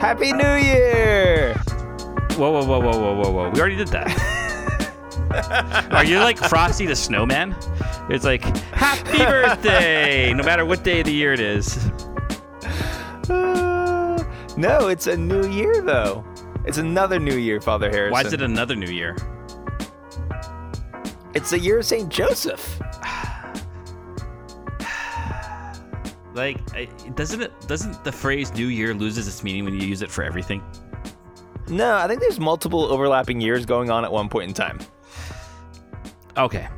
Happy New Year! Whoa, whoa, whoa, whoa, whoa, whoa, whoa. We already did that. Are you like Frosty the Snowman? It's like, happy birthday, no matter what day of the year it is. Uh, no, it's a new year, though. It's another new year, Father Harrison. Why is it another new year? It's the year of St. Joseph. Like, doesn't it? Doesn't the phrase "New Year" loses its meaning when you use it for everything? No, I think there's multiple overlapping years going on at one point in time. Okay,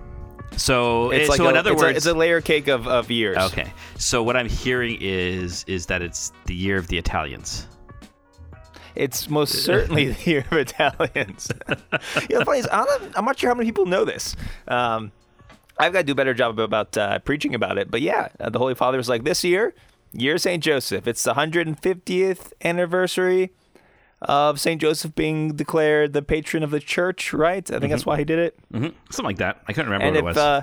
so It's eh, like so a, in other it's, words, a, it's a layer cake of, of years. okay. So what I'm hearing is is that it's the year of the Italians. It's most certainly the year of Italians. you know, the funny is, I'm not, I'm not sure how many people know this. Um, I've got to do a better job about uh, preaching about it. But yeah, uh, the Holy Father was like, this year, year St. Joseph. It's the 150th anniversary of St. Joseph being declared the patron of the church, right? I think that's why he did it. hmm Something like that. I couldn't remember and what if it was. uh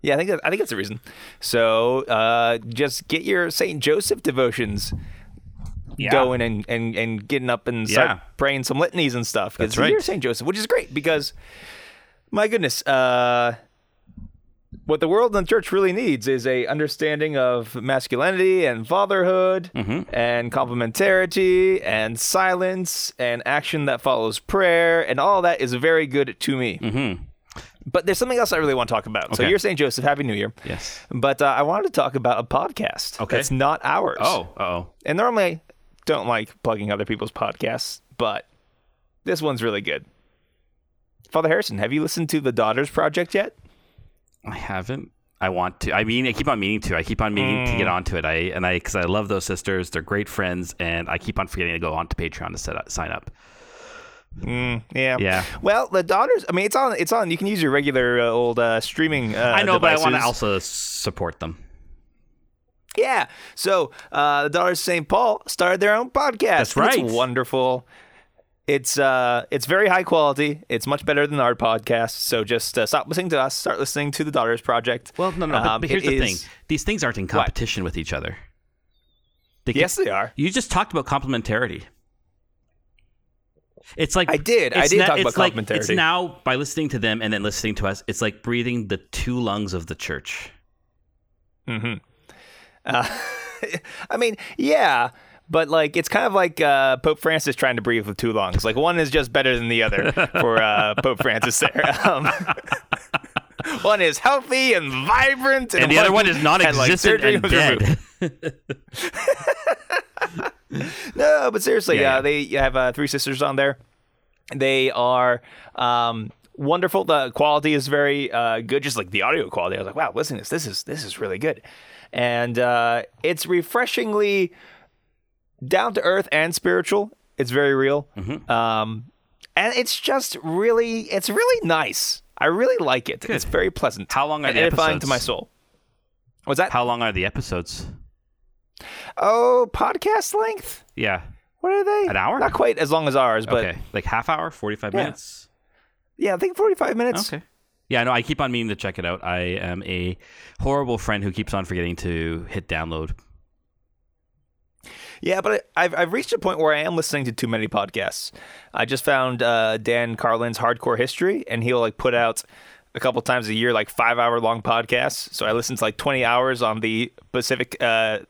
yeah i think that, i think that's the reason so uh just get your saint joseph devotions Yeah. going and, and and getting up and start Yeah. praying some litanies and stuff That's it's the year right. saint joseph which is great because my goodness uh what the world and the church really needs is a understanding of masculinity and fatherhood Mm-hmm. and complementarity and silence and action that follows prayer and all that is very good to me. Mhm. But there's something else I really want to talk about. So you're St. Joseph, Happy New Year. Yes. But uh, I wanted to talk about a podcast Okay. that's not ours. Oh, oh. And normally I don't like plugging other people's podcasts, but this one's really good. Father Harrison, have you listened to the Daughters Project yet? I haven't. I want to. I mean, I keep on meaning to. I keep on meaning to get Mm. onto it. I and I because I love those sisters. They're great friends, and I keep on forgetting to go onto Patreon to set up, sign up. Mm, yeah. Yeah. Well, the Daughters. I mean, it's on. It's on. You can use your regular uh, old uh, streaming. Uh, I know, but I want to also support them. Yeah. So uh, the Daughters of St. Paul started their own podcast. That's right. It's wonderful. It's uh, it's very high quality. It's much better than our podcast. So just uh, stop listening to us. Start listening to the Daughters Project. Well, no, no. Um, but here's it the thing: these things aren't in competition with each other. They Yes, they are. You just talked about complementarity. It's like I did. I did na- talk about like, It's complementarity. now by listening to them and then listening to us. It's like breathing the two lungs of the church. hmm Uh, I mean, yeah, but like it's kind of like uh, Pope Francis trying to breathe with two lungs. Like one is just better than the other for uh, Pope Francis. There, um, one is healthy and vibrant, and, And the other one is had, like, non-existent and dead. No, but seriously, Yeah, yeah. uh, they have uh, three sisters on there. They are um, wonderful. The quality is very uh, good, just like the audio quality. I was like, wow, listen to this. This is this is really good, and uh, it's refreshingly down to earth and spiritual. It's very real, Mm-hmm. um, and it's just really it's really nice. I really like it. It's very pleasant. How long are the edifying to episodes? my soul. Was that? How long are the episodes? oh, podcast length. Yeah. What are they? An hour? Not quite as long as ours, but okay. Like half hour, forty-five Yeah. minutes. yeah, I think forty-five minutes. Okay. Yeah, no, I keep on meaning to check it out. I am a horrible friend who keeps on forgetting to hit download. Yeah, but I- I've I've reached a point where I am listening to too many podcasts. I just found uh, Dan Carlin's Hardcore History, and he'll like put out a couple times a year like five hour long podcasts. So I listened to like twenty hours on the Pacific uh,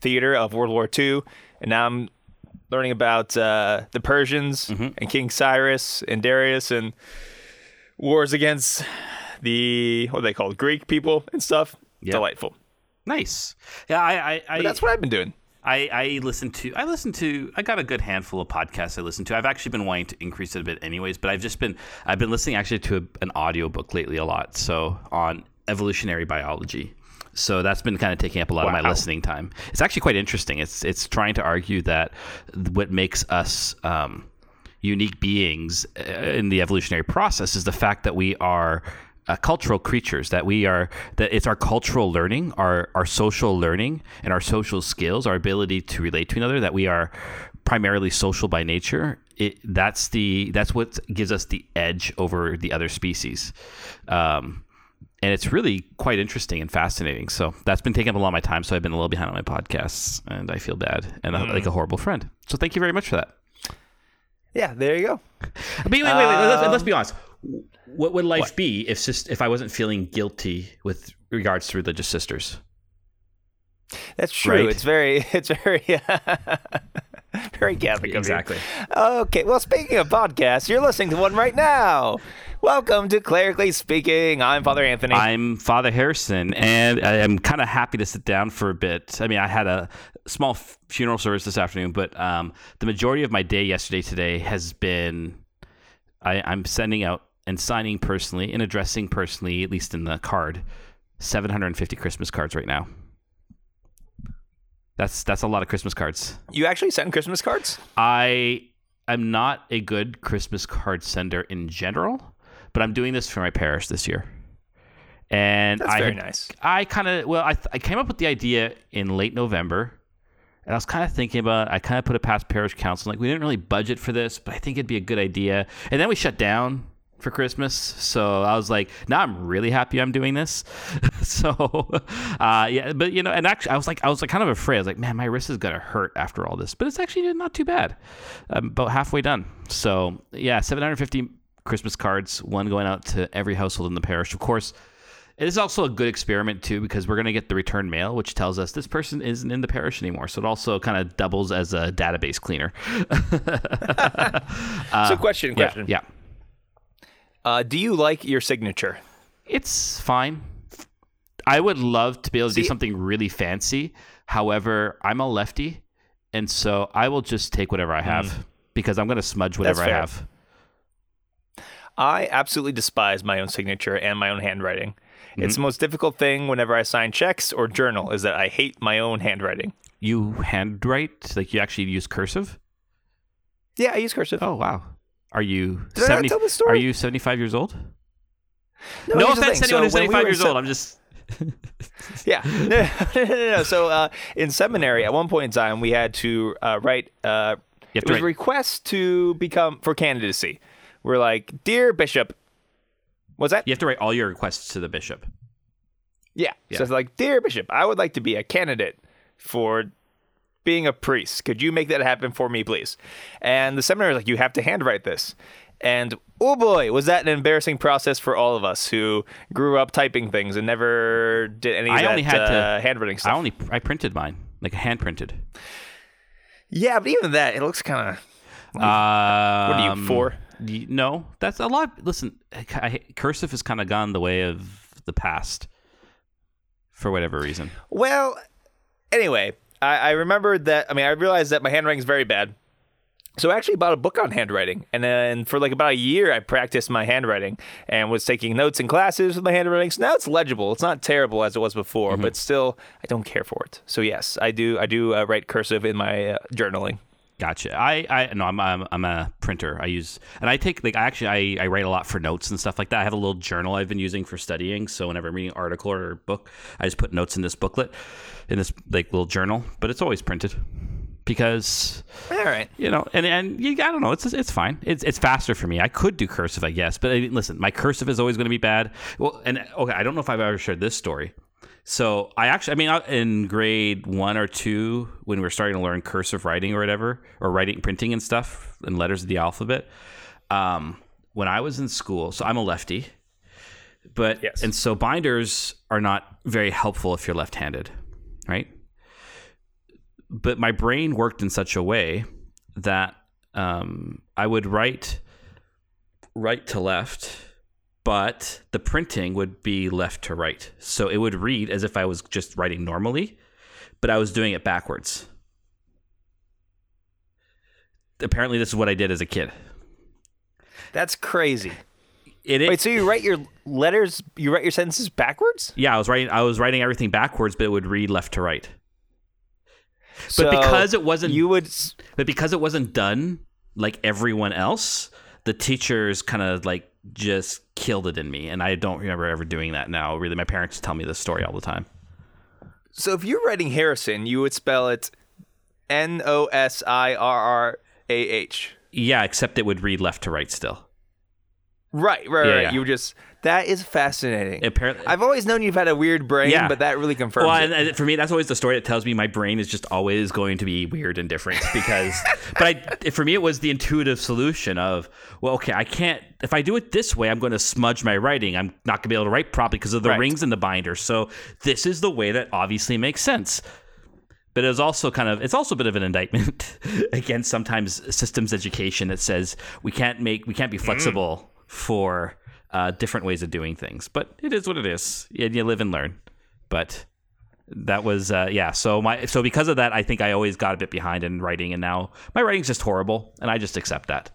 theater of World War II, and now I'm learning about uh, the Persians and King Cyrus and Darius and wars against the what are they called Greek people and stuff. Yeah. Delightful. Nice. Yeah, I, I, I But that's what I've been doing. I, I listen to I listen to I got a good handful of podcasts I listen to. I've actually been wanting to increase it a bit anyways, but I've just been I've been listening actually to a, an audiobook lately a lot. So on evolutionary biology. So that's been kind of taking up a lot of my listening time. It's actually quite interesting. It's it's trying to argue that what makes us um, unique beings uh, in the evolutionary process is the fact that we are uh, cultural creatures that we are that it's our cultural learning our our social learning and our social skills our ability to relate to another that we are primarily social by nature it that's the that's what gives us the edge over the other species um, and it's really quite interesting and fascinating. So that's been taking up a lot of my time. So I've been a little behind on my podcasts, and I feel bad and mm. like a horrible friend. So thank you very much for that. Yeah, there you go. But wait, wait, wait. Um, let's, let's, be honest. What would life what? be if if I wasn't feeling guilty with regards to religious sisters? That's true. Right? It's very, it's very, very Catholic. Exactly. Okay. Well, speaking of podcasts, you're listening to one right now. Welcome to Clerically Speaking. I'm Father Anthony. I'm Father Harrison, and I'm kind of happy to sit down for a bit. I mean, I had a small funeral service this afternoon, but um, the majority of my day yesterday, today has been I, I'm sending out and signing personally and addressing personally, at least in the card, 750 Christmas cards right now. That's that's a lot of Christmas cards. You actually send Christmas cards? I am not a good Christmas card sender in general but I'm doing this for my parish this year. And That's I very had, nice. I kind of well, I, I came up with the idea in late November, and I was kind of thinking about. It. I kind of put it past parish council. Like we didn't really budget for this, but I think it'd be a good idea. And then we shut down for Christmas, so I was like, now I'm really happy I'm doing this. so, uh, yeah, but you know, and actually, I was like, I was like kind of afraid. I was like, man, my wrist is gonna hurt after all this, but it's actually not too bad. I'm about halfway done. So yeah, 750 Christmas cards, one going out to every household in the parish. Of course, it is also a good experiment too because we're going to get the return mail, which tells us this person isn't in the parish anymore. So it also kind of doubles as a database cleaner. uh, so, question, question. Yeah. yeah. Uh, do you like your signature? It's fine. I would love to be able to See, do something really fancy. However, I'm a lefty, and so I will just take whatever I have mm. because I'm going to smudge whatever I have. I absolutely despise my own signature and my own handwriting. Mm-hmm. It's the most difficult thing whenever I sign checks or journal is that I hate my own handwriting. You handwrite? Like you actually use cursive? Yeah, I use cursive. Oh wow. Are you Did 70, I tell the story? Are you 75 years old? No, no offense to anyone so who's 75 we years se- old. I'm just yeah. No, no, no, no. So uh, in seminary, at one point in time, we had to uh, write. Uh, it was write- a request to become for candidacy we're like, Dear Bishop, what's that? You have to write all your requests to the bishop. Yeah. yeah. So it's like, Dear Bishop, I would like to be a candidate for being a priest. Could you make that happen for me, please? And the seminary was like, You have to handwrite this. And oh boy, was that an embarrassing process for all of us who grew up typing things and never did any of I that only had uh, to, handwriting stuff. I only I printed mine, like hand printed. Yeah, but even that, it looks kind of. Um, what are you for? No, that's a lot. Listen, I, cursive has kind of gone the way of the past for whatever reason. Well, anyway, I, I remembered that. I mean, I realized that my handwriting is very bad. So I actually bought a book on handwriting, and then for like about a year, I practiced my handwriting and was taking notes in classes with my handwriting. So now it's legible. It's not terrible as it was before, mm-hmm. but still, I don't care for it. So yes, I do. I do uh, write cursive in my uh, journaling. Gotcha. I, I no, I'm, I'm, I'm a printer. I use and I take like I actually I, I write a lot for notes and stuff like that. I have a little journal I've been using for studying. So whenever I'm reading an article or book, I just put notes in this booklet, in this like little journal. But it's always printed because all right, you know, and and you, I don't know, it's it's fine. It's it's faster for me. I could do cursive, I guess, but I mean, listen, my cursive is always going to be bad. Well, and okay, I don't know if I've ever shared this story. So I actually, I mean, in grade one or two, when we were starting to learn cursive writing or whatever, or writing, printing and stuff, and letters of the alphabet. Um, when I was in school, so I'm a lefty, but yes. and so binders are not very helpful if you're left-handed, right? But my brain worked in such a way that um, I would write right to left but the printing would be left to right. So it would read as if I was just writing normally, but I was doing it backwards. Apparently, this is what I did as a kid. That's crazy. It Wait, so you write your letters, you write your sentences backwards? Yeah, I was writing. I was writing everything backwards, but it would read left to right. So but because it wasn't, you would. But because it wasn't done like everyone else, the teachers kind of like just killed it in me, and I don't remember ever doing that. Now, really, my parents tell me this story all the time. So, if you're writing Harrison, you would spell it N O S I R R A H. Yeah, except it would read left to right still. Right, right, Yeah, right. yeah. You would just that is fascinating. Apparently- I've always known you've had a weird brain, Yeah. but that really confirms Well, it. and, for me, that's always the story that tells me my brain is just always going to be weird and different because. but I, for me, it was the intuitive solution of, well, okay, I can't. If I do it this way, I'm going to smudge my writing. I'm not going to be able to write properly because of the Right. rings in the binder. So this is the way that obviously makes sense. But it's also kind of it's also a bit of an indictment against sometimes systems education that says we can't make we can't be mm. flexible for uh, different ways of doing things. But it is what it is. And you live and learn. But that was uh, yeah. So my so because of that, I think I always got a bit behind in writing, and now my writing's just horrible, and I just accept that.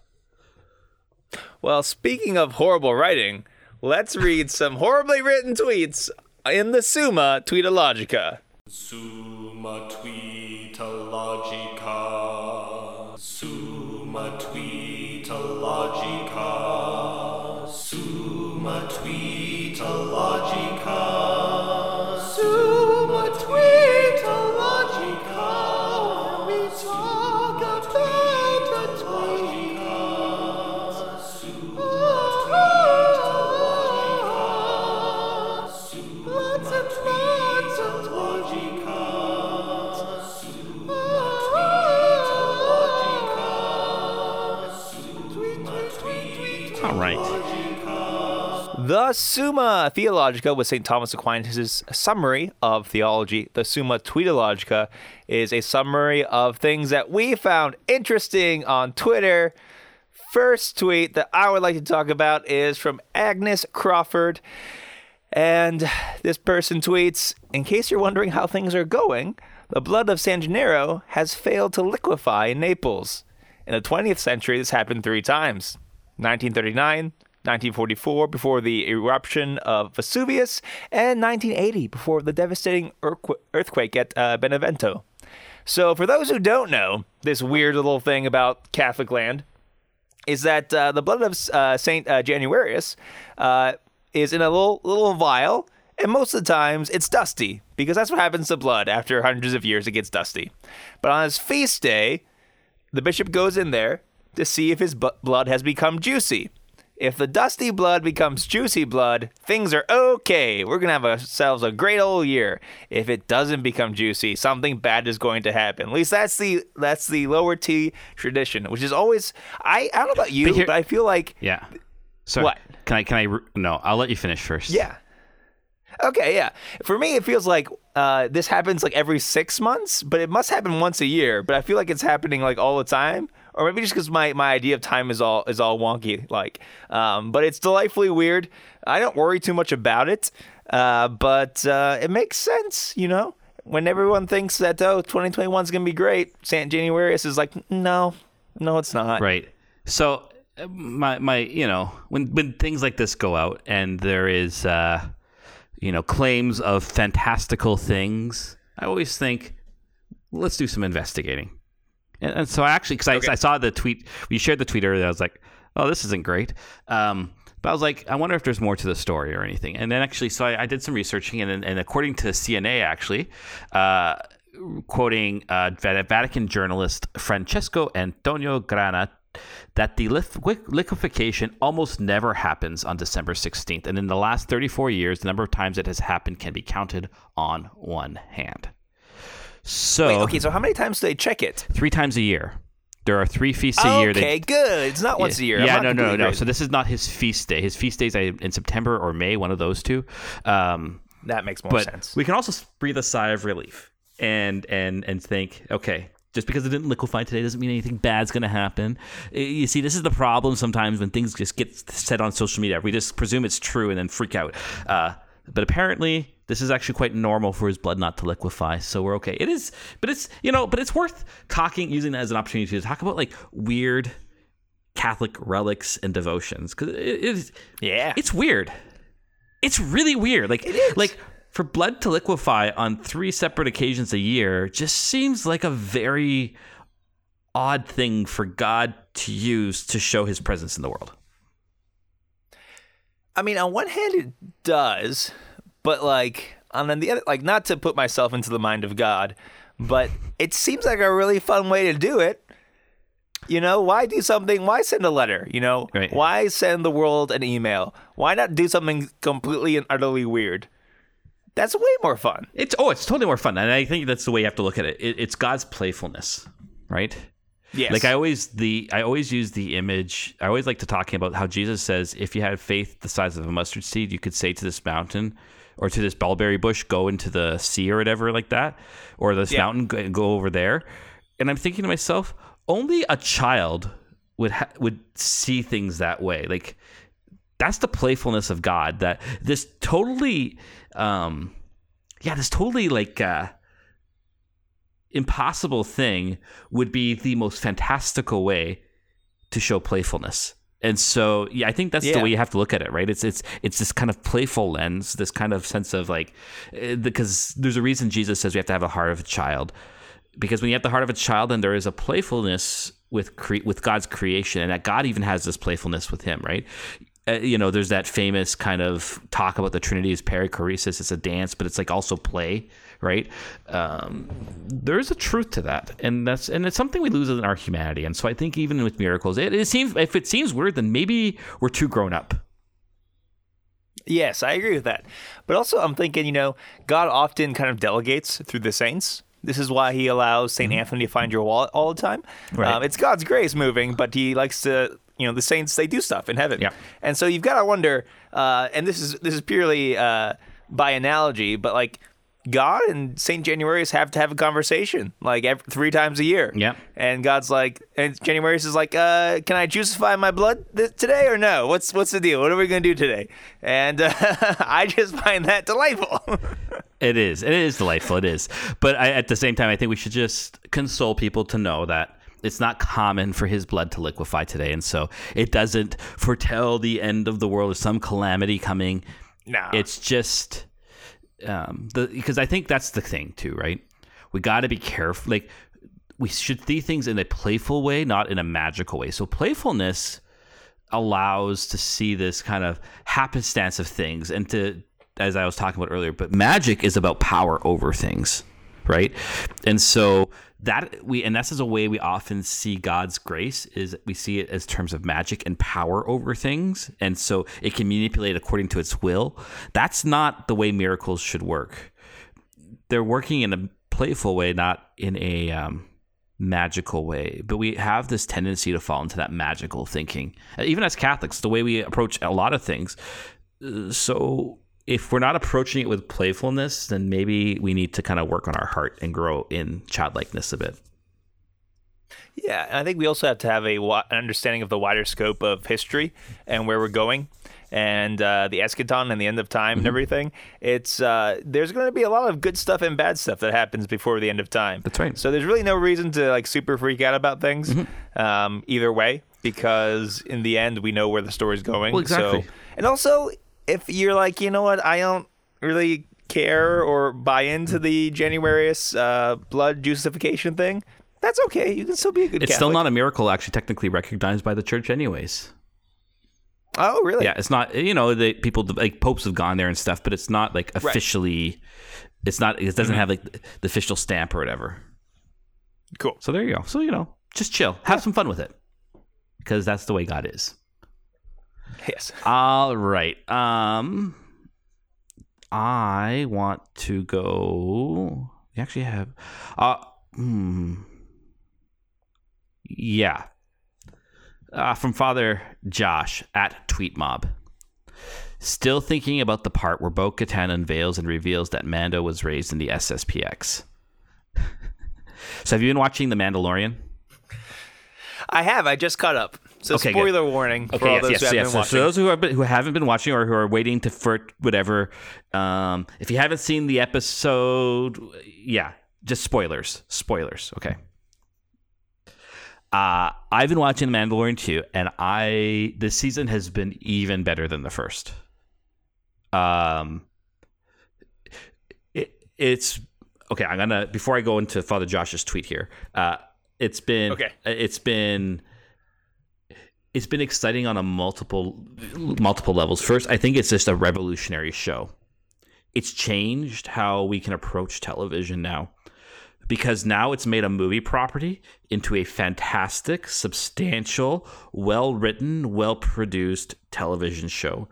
Well, speaking of horrible writing, let's read some horribly written tweets in the Summa Tweetologica. Summa Tweetologica. Summa Tweetologica. The Summa Theologica was St. Thomas Aquinas' summary of theology. The Summa Tweetologica is a summary of things that we found interesting on Twitter. First tweet that I would like to talk about is from Agnes Crawford. And this person tweets In case you're wondering how things are going, the blood of San Gennaro has failed to liquefy in Naples. In the 20th century, this happened three times 1939, 1944, before the eruption of Vesuvius, and 1980, before the devastating earthquake at uh, Benevento. So, for those who don't know this weird little thing about Catholic land, is that uh, the blood of uh, Saint uh, Januarius uh, is in a little little vial, and most of the times it's dusty because that's what happens to blood after hundreds of years. It gets dusty. But on his feast day, the bishop goes in there to see if his blood has become juicy. If the dusty blood becomes juicy blood, things are okay. We're going to have ourselves a great old year. If it doesn't become juicy, something bad is going to happen. At least that's the that's the lower T tradition, which is always I I don't know about you, But but, I feel like Yeah. So What? Can I? Can I? No, I'll let you finish first. yeah. Okay, yeah. For me, it feels like uh, this happens like every six months, but it must happen once a year. But I feel like it's happening like all the time, or maybe just because my, my idea of time is all is all wonky. Like, um, but it's delightfully weird. I don't worry too much about it, uh, but uh, it makes sense, you know. When everyone thinks that oh, 2021 is gonna be great, Saint Januarius is like, no, no, it's not. Right. So my my you know when when things like this go out and there is uh you know claims of fantastical things, I always think let's do some investigating. And, and so I actually because I, I saw the tweet we shared the tweet earlier, I was like, oh, this isn't great. Um, but I was like, I wonder if there's more to the story or anything. And then actually, so I, I did some researching, and, and according to CNA, actually, uh, quoting uh, Vatican journalist Francesco Antonio Grana, that the liquefaction almost never happens on December 16th. And in the last 34 years, the number of times it has happened can be counted on one hand. So, Wait, okay, so how many times do they check it? three times a year. There are three feasts a year. Okay, good. It's not once a year. I'm yeah, not no, no, no. crazy. So this is not his feast day. His feast days in September or May, one of those two. Um, that makes more but sense. we can also breathe a sigh of relief and and and think, okay, just because it didn't liquefy today doesn't mean anything bad's going to happen. You see, this is the problem sometimes when things just get said on social media. We just presume it's true and then freak out. Uh, but apparently, this is actually quite normal for his blood not to liquefy, so we're okay. It is, but it's you know, but it's worth talking, using that as an opportunity to talk about like weird Catholic relics and devotions because it is yeah. it's weird. It's really weird. Like like for blood to liquefy on three separate occasions a year just seems like a very odd thing for God to use to show his presence in the world. I mean, on one hand, it does, but like on the other, like not to put myself into the mind of God, but it seems like a really fun way to do it. You know, why do something? Why send a letter? You know, Right. why send the world an email? Why not do something completely and utterly weird? That's way more fun. It's oh, it's totally more fun, and I think that's the way you have to look at it. it it's God's playfulness, right? Yes. Like I always the I always use the image. I always like to talking about how Jesus says, if you had faith the size of a mustard seed, you could say to this mountain or to this mulberry bush, go into the sea or whatever like that, or this Yeah. mountain go, go over there. And I'm thinking to myself, only a child would ha- would see things that way. Like that's the playfulness of God. That this totally, um, yeah, this totally like. Uh, impossible thing would be the most fantastical way to show playfulness. And so, yeah, I think that's the way you have to look at it, right? It's it's it's this kind of playful lens, this kind of sense of like, eh, because there's a reason Jesus says we have to have the heart of a child, because when you have the heart of a child, then there is a playfulness with cre- with God's creation, and that God even has this playfulness with Him, right? Uh, you know, there's that famous kind of talk about the Trinity as perichoresis. It's a dance, but it's like also play, right? Um, there is a truth to that, and that's and it's something we lose in our humanity. And so I think even with miracles, it, it seems if it seems weird, then maybe we're too grown up. Yes, I agree with that. But also, I'm thinking, you know, God often kind of delegates through the saints. This is why he allows St. Anthony to find your wallet all the time. Mm-hmm. Right. Um, it's God's grace moving, but he likes to, you know, the saints, they do stuff in heaven. Yeah. And so you've got to wonder, uh, and this is this is purely uh, by analogy, but like God and St. Januarius have to have a conversation like every, three times a year. Yeah. And God's like, and Januarius is like, uh, can I juicify my blood th- today or no? What's what's the deal? What are we gonna do today? And uh, I just find that delightful. It is. It is delightful. It is. But I, at the same time, I think we should just console people to know that it's not common for his blood to liquefy today. And so it doesn't foretell the end of the world or some calamity coming. nah. It's just um, the because I think that's the thing too, right? We got to be careful. Like we should see things in a playful way, not in a magical way. So playfulness allows to see this kind of happenstance of things and to as I was talking about earlier, but magic is about power over things, right? And so that we and that's as a way we often see God's grace is we see it as terms of magic and power over things, and so it can manipulate according to its will. That's not the way miracles should work. They're working in a playful way, not in a um, magical way. But we have this tendency to fall into that magical thinking, even as Catholics, the way we approach a lot of things. Uh, So if we're not approaching it with playfulness, then maybe we need to kind of work on our heart and grow in childlikeness a bit. Yeah, and I think we also have to have a an understanding of the wider scope of history and where we're going, and uh, the eschaton and the end of time Mm-hmm. and everything. It's uh, there's going to be a lot of good stuff and bad stuff that happens before the end of time. That's right. Mm-hmm. So there's really no reason to like super freak out about things, um, either way, because in the end we know where the story's going. Well, exactly. So, and also, if you're like, you know what, I don't really care or buy into the Januarius uh, blood juicification thing. That's okay. You can still be a good It's still not a miracle actually technically recognized by the church anyways. Oh, really? Yeah, it's not you know, the people like popes have gone there and stuff, but it's not like officially it's not it doesn't have like the official stamp or whatever. Cool. So there you go. So you know, just chill. Have some fun with it. Because that's the way God is. Yes. All right. Um I want to go we actually have uh hmm. Yeah. Uh, from Father Josh at TweetMob. Still thinking about the part where Bo Katan unveils and reveals that Mando was raised in the SSPX. so have you been watching The Mandalorian? I have. I just caught up. So Okay, good. spoiler warning for all those who haven't been So, those who, been, who haven't been watching or who are waiting to for whatever, um, if you haven't seen the episode, yeah, just spoilers. Spoilers. Okay. Uh, I've been watching The Mandalorian too, and I this season has been even better than the first. Um, it, it's okay. I'm gonna before I go into Father Josh's tweet here. Uh, it's been Okay. It's been it's been exciting on a multiple multiple levels. First, I think it's just a revolutionary show. It's changed how we can approach television now because now it's made a movie property into a fantastic, substantial, well written, well produced television show.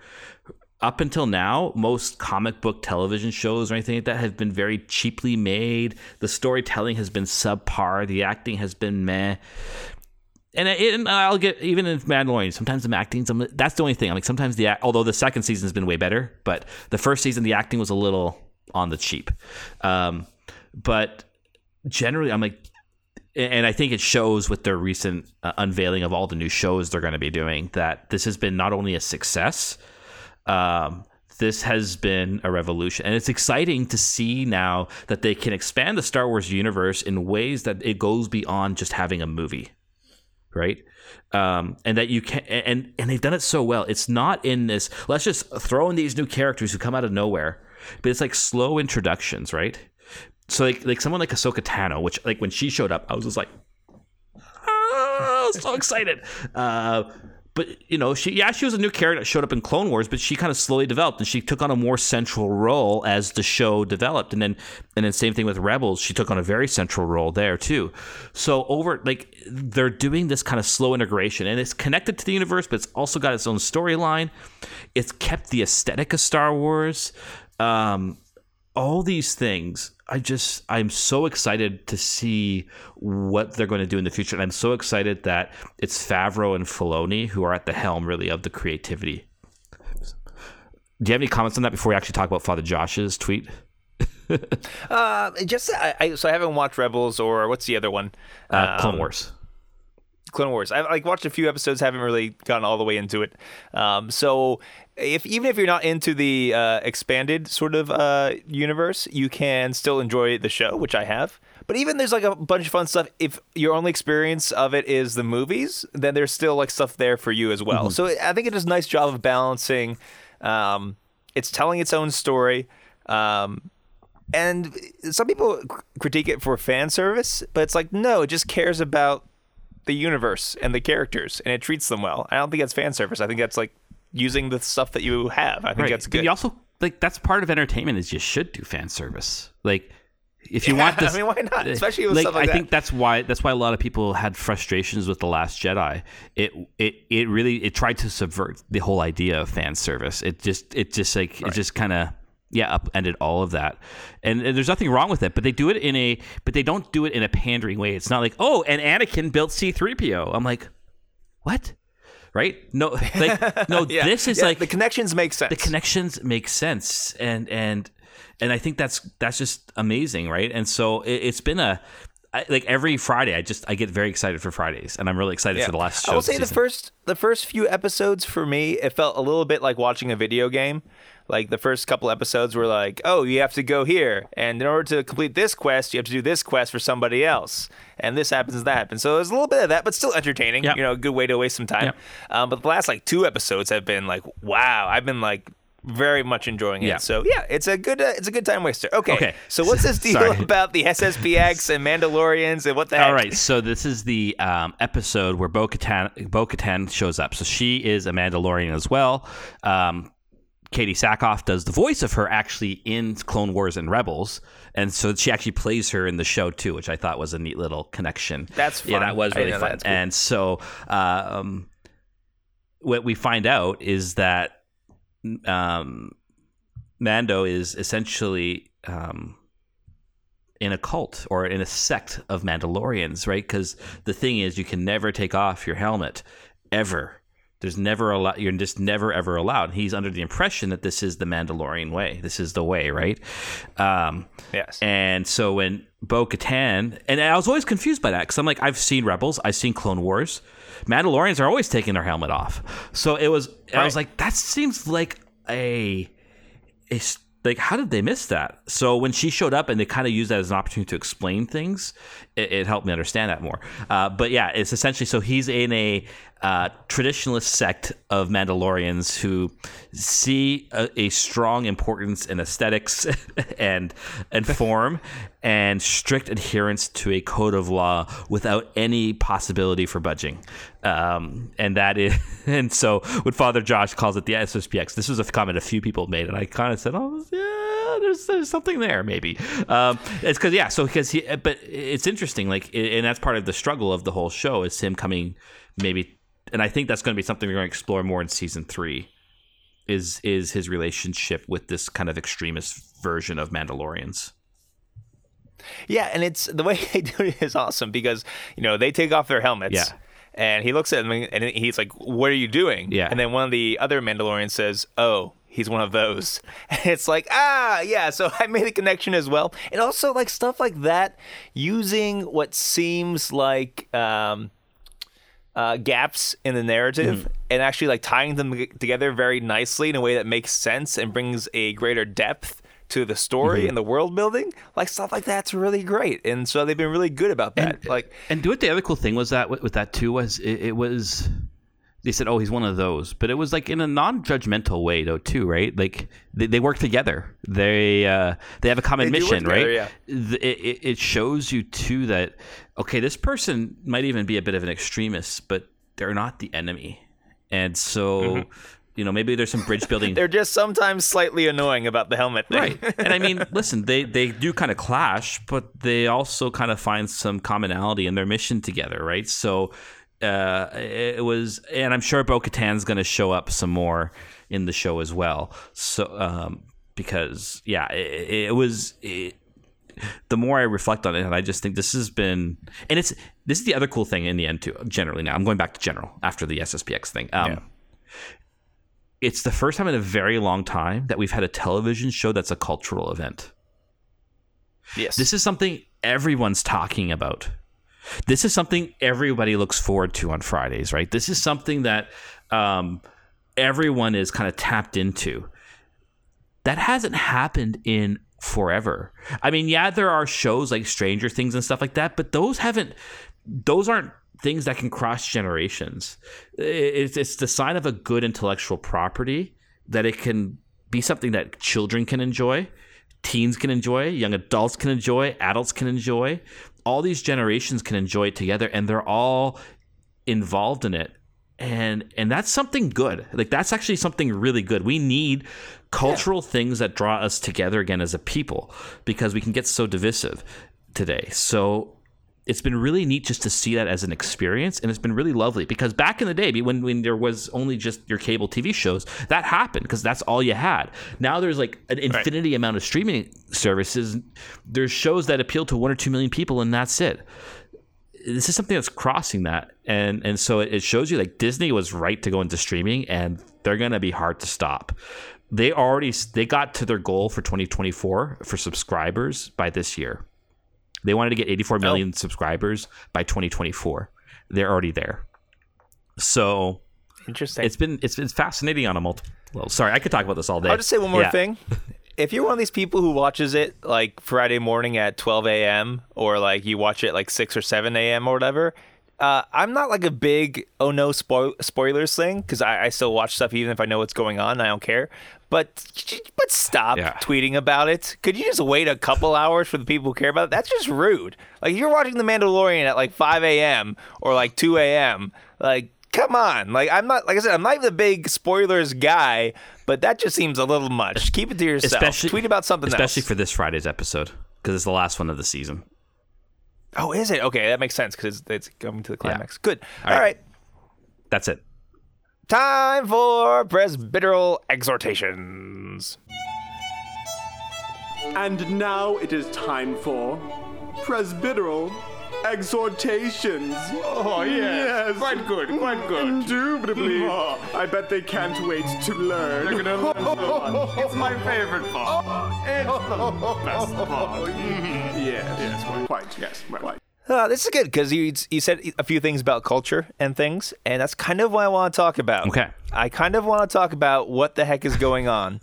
Up until now, most comic book television shows or anything like that have been very cheaply made. The storytelling has been subpar. The acting has been meh. And, and I'll get even in Mandalorian. Sometimes the acting, some, that's the only thing. I'm like sometimes the although the second season has been way better, but the first season the acting was a little on the cheap. Um, but generally, I'm like, and I think it shows with their recent uh, unveiling of all the new shows they're going to be doing that this has been not only a success, um, this has been a revolution. And it's exciting to see now that they can expand the Star Wars universe in ways that it goes beyond just having a movie. Right. Um, and that you can, and, and they've done it so well. It's not in this, let's just throw in these new characters who come out of nowhere, but it's like slow introductions, right? So like like someone like Ahsoka Tano, which like when she showed up, I was just like, ah, so excited. Uh, but you know, she yeah, she was a new character that showed up in Clone Wars, but she kind of slowly developed and she took on a more central role as the show developed. And then and then same thing with Rebels, she took on a very central role there too. So over like they're doing this kind of slow integration and it's connected to the universe, but it's also got its own storyline. It's kept the aesthetic of Star Wars. Um, all these things i just i'm so excited to see what they're going to do in the future and i'm so excited that it's favreau and filoni who are at the helm really of the creativity. Do you have any comments on that before we actually talk about father josh's tweet? Uh, just I, I so I haven't watched Rebels or what's the other one? uh, clone Um, wars Clone Wars. I've like watched a few episodes, haven't really gotten all the way into it. Um, so if even if you're not into the uh, expanded sort of uh, universe, you can still enjoy the show, which I have. But even there's like a bunch of fun stuff. If your only experience of it is the movies, then there's still like stuff there for you as well. So I think it does a nice job of balancing. Um, it's telling its own story. Um, and some people critique it for fan service, but it's like no, it just cares about the universe and the characters, and it treats them well. I don't think that's fan service. I think that's like using the stuff that you have. I think right that's but good. you also like that's part of entertainment is you should do fan service like if you Yeah, want this I mean, why not? Uh, Especially with stuff like I that. think that's why that's why a lot of people had frustrations with the Last Jedi. It it it really it tried to subvert the whole idea of fan service. It just it just like it just kind of yeah upended all of that, and, and there's nothing wrong with it. But they do it in a but they don't do it in a pandering way. It's not like oh and Anakin built C-3PO. I'm like what right? No like no Yeah. this is Yeah, like the connections make sense. the connections make sense and and and i think that's that's just amazing right and so it, it's been a I, like every friday i just i get very excited for fridays and i'm really excited for the last show I will say the season. first the first few episodes for me, it felt a little bit like watching a video game. Like the first couple episodes were like, oh, you have to go here, and in order to complete this quest, you have to do this quest for somebody else, and this happens, and that happens. So there's a little bit of that, but still entertaining. Yep. You know, a good way to waste some time. Yep. Um, but the last like two episodes have been like, wow, I've been like very much enjoying it. Yeah. So yeah, it's a good uh, it's a good time waster. Okay. Okay. So what's this deal about the SSPX and Mandalorians and what the heck? all right so this is the um, episode where bo-katan, bo-katan shows up so she is a mandalorian as well um, Katee Sackhoff does the voice of her actually in Clone Wars and Rebels, and so she actually plays her in the show too, which I thought was a neat little connection. That's fun. yeah, that was really fun. Cool. And so, uh, um, what we find out is that um, Mando is essentially um, in a cult or in a sect of Mandalorians, right? Because the thing is, you can never take off your helmet ever. There's never a lot. You're just never ever allowed. He's under the impression that this is the Mandalorian way. This is the way, right? Um, Yes. and so when Bo Katan, and I was always confused by that because I'm like, I've seen Rebels, I've seen Clone Wars. Mandalorians are always taking their helmet off. So it was, I was like, that seems like a, a like, how did they miss that? So when she showed up and they kind of used that as an opportunity to explain things, it, it helped me understand that more. Uh, but yeah, it's essentially so he's in a uh, traditionalist sect of Mandalorians who see a, a strong importance in aesthetics and and form and strict adherence to a code of law without any possibility for budging. Um, and that is, and so what Father Josh calls it the SSPX, this was a comment a few people made, and I kind of said, "Oh, yeah, there's, there's something there maybe. Um, it's because yeah, so because he, but it's interesting, like, and that's part of the struggle of the whole show is him coming maybe, and I think that's going to be something we're going to explore more in season three. Is is his relationship with this kind of extremist version of Mandalorians? Yeah, and it's the way they do it is awesome because you know they take off their helmets. Yeah. And he looks at them and he's like, "What are you doing?" Yeah. And then one of the other Mandalorians says, "Oh, he's one of those." And it's like, ah, yeah. So I made a connection as well, and also like stuff like that, using what seems like um, uh, gaps in the narrative and actually like tying them together very nicely in a way that makes sense and brings a greater depth to the story and the world building. Like stuff like that's really great, and so they've been really good about that. like, And do it. The other cool thing was that with, with that too was it, it was they said, "Oh, he's one of those," but it was like in a non-judgmental way though too, right? Like they, they work together. They uh, they have a common They mission, together, right? yeah. It, it, it shows you too that okay, this person might even be a bit of an extremist, but they're not the enemy, and so. Mm-hmm. You know, maybe there's some bridge building they're just sometimes slightly annoying about the helmet thing. right and i mean listen they they do kind of clash but they also kind of find some commonality in their mission together right so uh it was and i'm sure bo-katan's going to show up some more in the show as well so um because yeah it, it was it, the more I reflect on it, and I just think this has been, and it's this is the other cool thing in the end too. Generally, now I'm going back to general after the SSPX thing. Um, Yeah. It's the first time in a very long time that we've had a television show that's a cultural event. yes. This is something everyone's talking about. This is something everybody looks forward to on Fridays, right? This is something that um, everyone is kind of tapped into. That hasn't happened in forever. I mean, yeah, there are shows like Stranger Things and stuff like that, but those haven't. Those aren't things that can cross generations. It's, it's the sign of a good intellectual property that it can be something that children can enjoy, teens can enjoy, young adults can enjoy, adults can enjoy. All these generations can enjoy it together, and they're all involved in it. And and that's something good. Like that's actually something really good. We need cultural things that draw us together again as a people because we can get so divisive today. So it's been really neat just to see that as an experience and it's been really lovely because back in the day when, when there was only just your cable tv shows that happened because that's all you had. Now there's like an infinity amount of streaming services there's shows that appeal to one or two million people and that's it. This is something that's crossing that and and so it shows you like disney was right to go into streaming and they're going to be hard to stop. They already they got to their goal for 2024 for subscribers by this year they wanted to get 84 million subscribers by 2024. They're already there. So Interesting. it's been it's been fascinating on a multiple. Well, sorry, I could talk about this all day. I'll just say one more Yeah. thing. If you're one of these people who watches it like Friday morning at 12 a.m. or like you watch it like 6 or 7 a.m. or whatever, uh, I'm not like a big oh no spoil- spoilers thing because I, I still watch stuff even if I know what's going on. I don't care. But but stop Yeah. tweeting about it. Could you just wait a couple hours for the people who care about it? That's just rude. Like if you're watching The Mandalorian at like 5 a.m. or like 2 a.m. Like come on. Like I'm not like I said I'm not even a big spoilers guy, but that just seems a little much. Keep it to yourself. especially Tweet about something especially else. for this Friday's episode because it's the last one of the season. Oh, is it? Okay, that makes sense because it's, it's coming to the climax. Good. All right. right. That's it. Time for presbyteral exhortations. And now it is time for presbyteral exhortations. Oh, yes. Yes. Quite good, quite good. Indubitably. Oh. I bet they can't wait to learn. They're gonna learn so much. It's my favorite part. It's the best part. Yes. Yes. Quite. Quite. Yes. Quite. Uh, this is good because you you said a few things about culture and things, and that's kind of what I want to talk about. Okay. I kind of want to talk about what the heck is going on.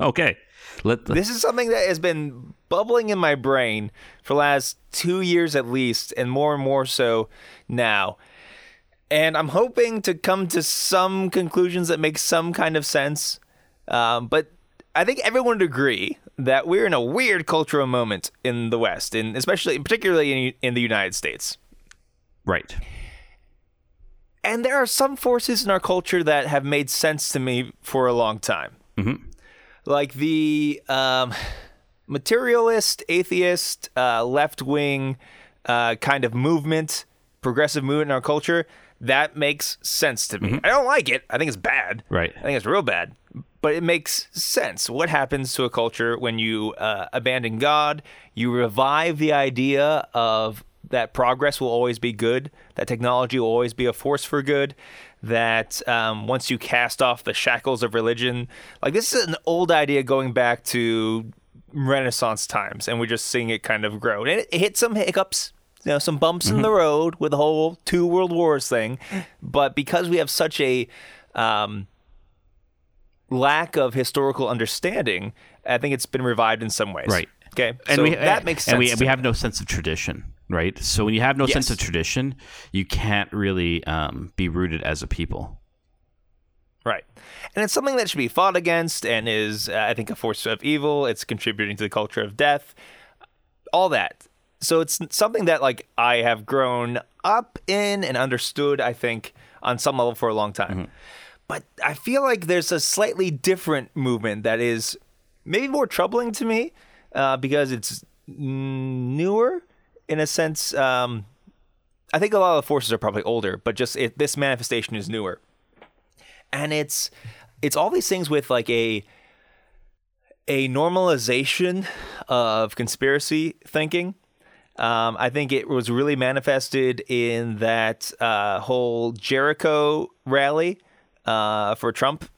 Okay. Let the, this is something that has been bubbling in my brain for the last two years at least, and more and more so now. And I'm hoping to come to some conclusions that make some kind of sense. Um, but I think everyone would agree that we're in a weird cultural moment in the West, and especially, particularly in, in the United States. right. And there are some forces in our culture that have made sense to me for a long time. Mhm. Like the um, materialist, atheist, uh, left wing uh, kind of movement, progressive movement in our culture, that makes sense to me. I don't like it. I think it's bad. Right. I think it's real bad. But it makes sense. What happens to a culture when you uh, abandon God? You revive the idea of that progress will always be good, that technology will always be a force for good, that um, once you cast off the shackles of religion, like this is an old idea going back to Renaissance times, and we're just seeing it kind of grow. And it, it hit some hiccups, you know, some bumps in the road with the whole two world wars thing. But because we have such a um, lack of historical understanding, I think it's been revived in some ways. Right. Okay. and so we, that makes sense. And we, we have no sense of tradition, right? So when you have no sense of tradition, you can't really um, be rooted as a people. Right. And it's something that should be fought against and is, uh, I think, a force of evil. It's contributing to the culture of death, all that. So it's something that, like, I have grown up in and understood, I think, on some level for a long time. But I feel like there's a slightly different movement that is maybe more troubling to me uh, because it's newer in a sense. Um, I think a lot of the forces are probably older, but just it, this manifestation is newer and it's it's all these things with like a a normalization of conspiracy thinking. Um, I think it was really manifested in that uh, whole Jericho rally uh, for Trump,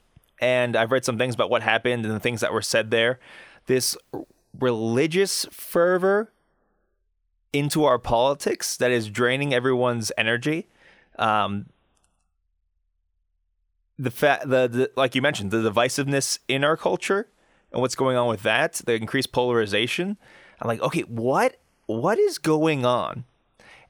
and I've read some things about what happened and the things that were said there. This religious fervor into our politics that is draining everyone's energy. Um, the fact the, the like you mentioned the divisiveness in our culture and what's going on with that the increased polarization. I'm like okay what what is going on?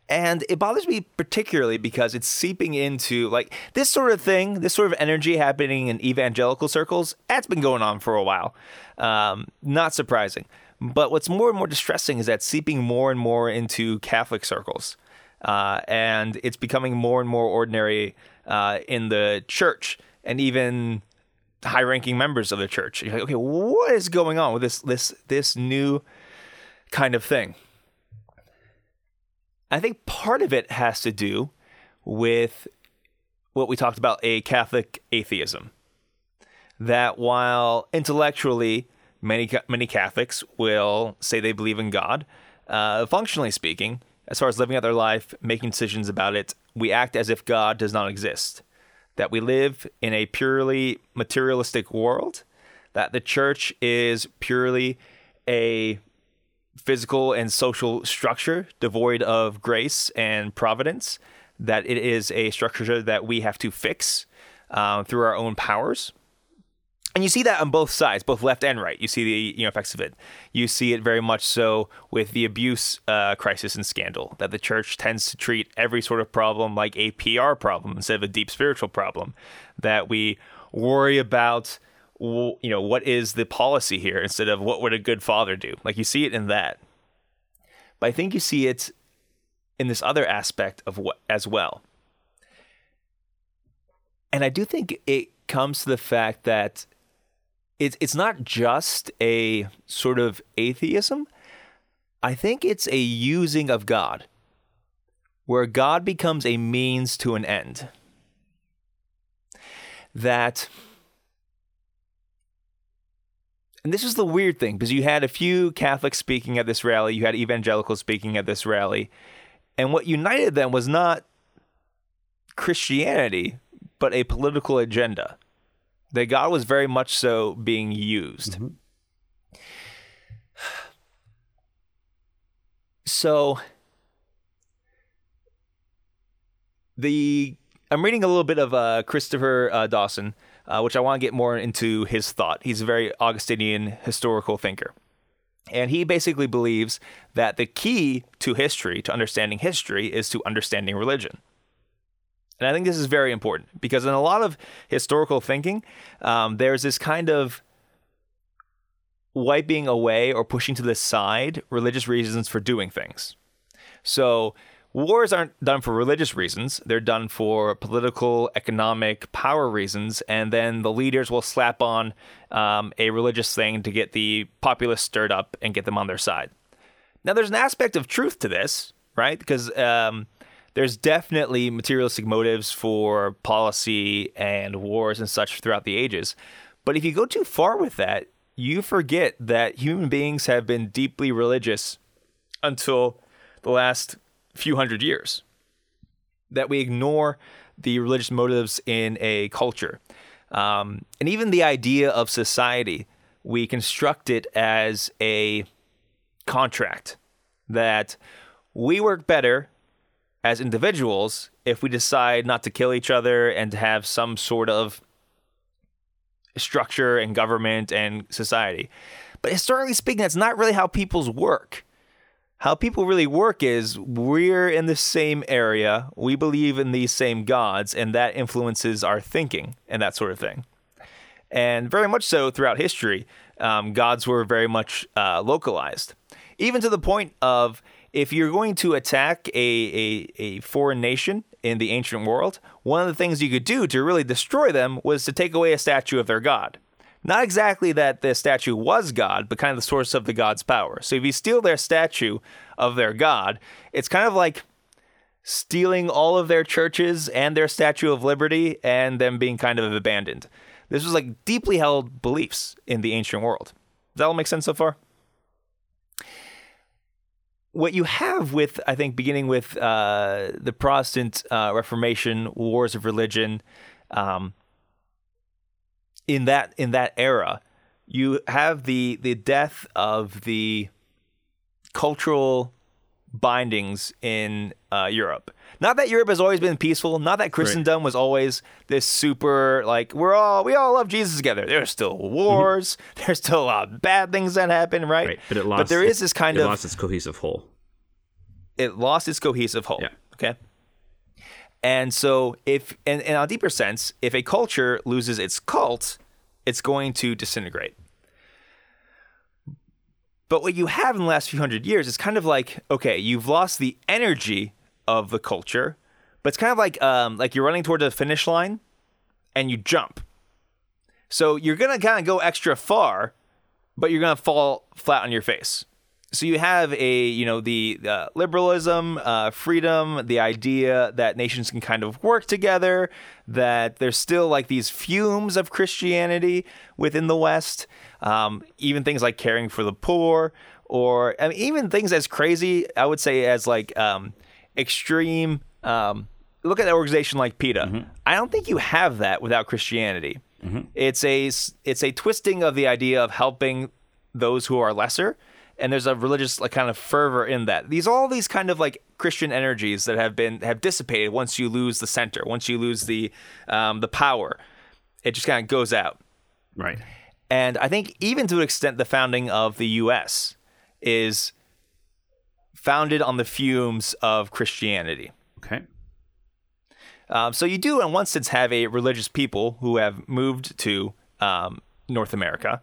And it bothers me particularly because it's seeping into like this sort of thing this sort of energy happening in evangelical circles that's been going on for a while. Um, not surprising but what's more and more distressing is that seeping more and more into catholic circles uh, and it's becoming more and more ordinary uh, in the church and even high-ranking members of the church. You're like, okay, what is going on with this this this new kind of thing? I think part of it has to do with what we talked about a Catholic atheism. That while intellectually many many Catholics will say they believe in God, uh, functionally speaking, as far as living out their life, making decisions about it, we act as if God does not exist. That we live in a purely materialistic world, that the church is purely a physical and social structure devoid of grace and providence, that it is a structure that we have to fix um, through our own powers. And you see that on both sides, both left and right. You see the you know effects of it. You see it very much so with the abuse uh, crisis and scandal that the church tends to treat every sort of problem like a PR problem instead of a deep spiritual problem. That we worry about, you know, what is the policy here instead of what would a good father do. Like you see it in that. But I think you see it in this other aspect of what as well. And I do think it comes to the fact that it's it's not just a sort of atheism. I think it's a using of God, where God becomes a means to an end. That, and this is the weird thing because you had a few Catholics speaking at this rally, you had evangelicals speaking at this rally, and what united them was not Christianity, but a political agenda that God was very much so being used. So the I'm reading a little bit of uh, Christopher uh, Dawson, uh, which I want to get more into his thought. He's a very Augustinian historical thinker. And he basically believes that the key to history, to understanding history, is to understanding religion. And I think this is very important because in a lot of historical thinking, um, there's this kind of wiping away or pushing to the side religious reasons for doing things. So Wars aren't done for religious reasons. They're done for political, economic, power reasons. And then the leaders will slap on um, a religious thing to get the populace stirred up and get them on their side. Now, there's an aspect of truth to this, right? Because um, there's definitely materialistic motives for policy and wars and such throughout the ages. But if you go too far with that, you forget that human beings have been deeply religious until the last few hundred years. That we ignore the religious motives in a culture. Um, and even the idea of society, we construct it as a contract that we work better as individuals if we decide not to kill each other and to have some sort of structure and government and society. But historically speaking, that's not really how people's work. How people really work is we're in the same area, we believe in these same gods, and that influences our thinking and that sort of thing. And very much so throughout history, um, gods were very much uh, localized, even to the point of if you're going to attack a, a, a foreign nation in the ancient world, one of the things you could do to really destroy them was to take away a statue of their god. Not exactly that the statue was God, but kind of the source of the god's power. So if you steal their statue of their god, it's kind of like stealing all of their churches and their Statue of Liberty and them being kind of abandoned. This was like deeply held beliefs in the ancient world. Does that all make sense so far? What you have with, I think, beginning with uh, the Protestant uh, Reformation, wars of religion, um, in that in that era, you have the the death of the cultural bindings in uh, Europe. Not that Europe has always been peaceful. Not that Christendom was always this super like we're all we all love Jesus together. There's still wars. There's still a lot of bad things that happen, right? Right, but it lost. But there is this kind it of lost its cohesive whole. it lost its cohesive whole. Yeah. Okay. And so if and, and on a deeper sense, if a culture loses its cult, it's going to disintegrate. But what you have in the last few hundred years is kind of like, okay, you've lost the energy of the culture, but it's kind of like um, like you're running toward the finish line and you jump. So you're gonna kind of go extra far, but you're gonna fall flat on your face. So you have a you know the uh, liberalism, uh, freedom, the idea that nations can kind of work together, that there's still like these fumes of Christianity within the West, um, even things like caring for the poor, or I mean, even things as crazy I would say as like um, extreme. Um, look at an organization like PETA. I don't think you have that without Christianity. It's a it's a twisting of the idea of helping those who are lesser, and there's a religious like kind of fervor in that. These all these kind of like Christian energies that have been have dissipated once you lose the center, once you lose the um, the power, it just kind of goes out. Right. And I think even to an extent, the founding of the U.S. is founded on the fumes of Christianity. Okay. Um, so you do, in one sense, have a religious people who have moved to um, North America,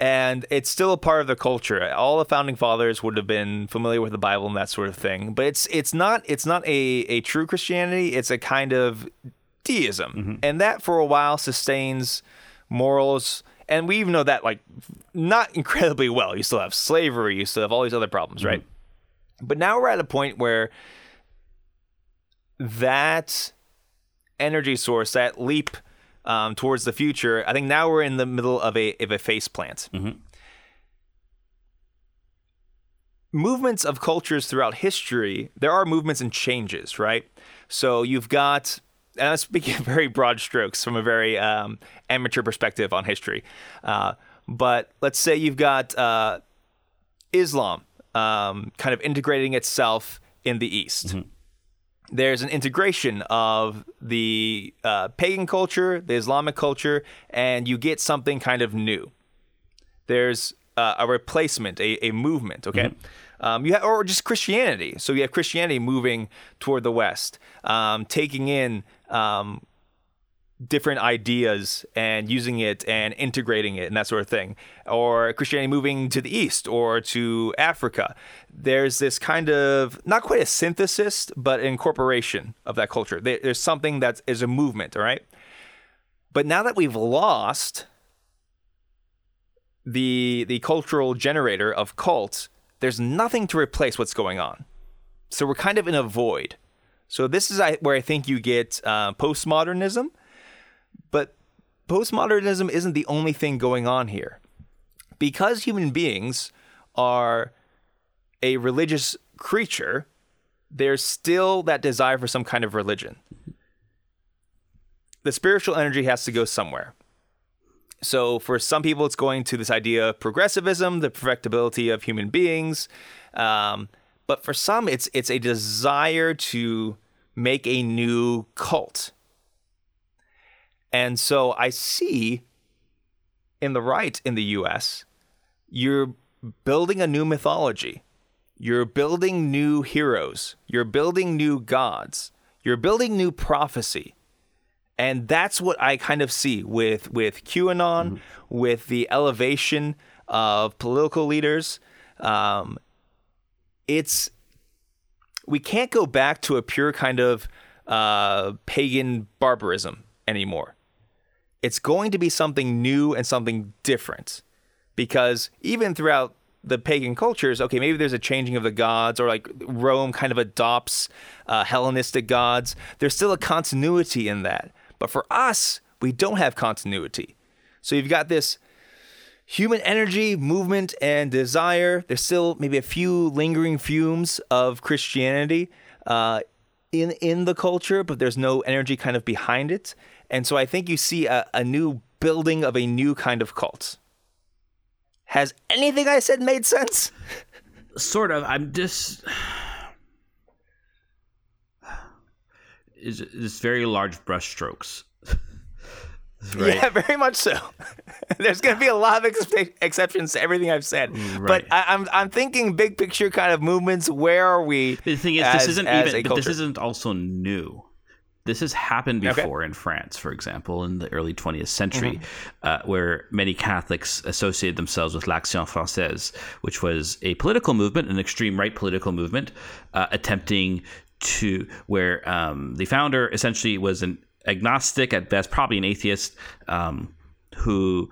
and it's still a part of the culture. All the founding fathers would have been familiar with the Bible and that sort of thing, but it's it's not it's not a a true Christianity. It's a kind of deism, mm-hmm. and that for a while sustains morals. And we even know that like not incredibly well. You still have slavery. You still have all these other problems, mm-hmm. right? But now we're at a point where that energy source, that leap um, towards the future, I think now we're in the middle of a of a face plant. Movements of cultures throughout history, there are movements and changes, right? So you've got, and I'm speaking very broad strokes from a very um, amateur perspective on history, uh, but let's say you've got uh, Islam um, kind of integrating itself in the East there's an integration of the uh, pagan culture, the Islamic culture, and you get something kind of new. There's uh, a replacement, a, a movement, okay? Um, you have, or just Christianity. So you have Christianity moving toward the West, um, taking in um, different ideas and using it and integrating it and that sort of thing, or Christianity moving to the east or to Africa. There's this kind of not quite a synthesis, but incorporation of that culture. There's something that is a movement, all right? But now that we've lost the the cultural generator of cults, there's nothing to replace what's going on. So we're kind of in a void. So this is where I think you get uh, postmodernism, postmodernism isn't the only thing going on here. Because human beings are a religious creature, there's still that desire for some kind of religion. The spiritual energy has to go somewhere. So for some people, it's going to this idea of progressivism, the perfectibility of human beings. Um, but for some, it's it's a desire to make a new cult. And so I see in the right in the US, you're building a new mythology. You're building new heroes. You're building new gods. You're building new prophecy. And that's what I kind of see with with QAnon, with the elevation of political leaders. Um, it's we can't go back to a pure kind of uh, pagan barbarism anymore. It's going to be something new and something different, because even throughout the pagan cultures, okay, maybe there's a changing of the gods, or like Rome kind of adopts uh, Hellenistic gods. There's still a continuity in that, but for us, we don't have continuity. So you've got this human energy, movement, and desire. There's still maybe a few lingering fumes of Christianity uh, in in the culture, but there's no energy kind of behind it. And so I think you see a, a new building of a new kind of cult. Has anything I said made sense? sort of i'm just is it's very large brushstrokes right Yeah, very much so. There's going to be a lot of ex- exceptions to everything I've said, but Right. I, I'm I'm thinking big picture kind of movements. Where are we? the thing is as- this isn't even but this isn't also new this has happened Okay. before in France, for example, in the early 20th century, Mm-hmm. uh, where many Catholics associated themselves with l'Action Française, which was a political movement, an extreme right political movement, uh, attempting to, where um, the founder essentially was an agnostic at best, probably an atheist, um, who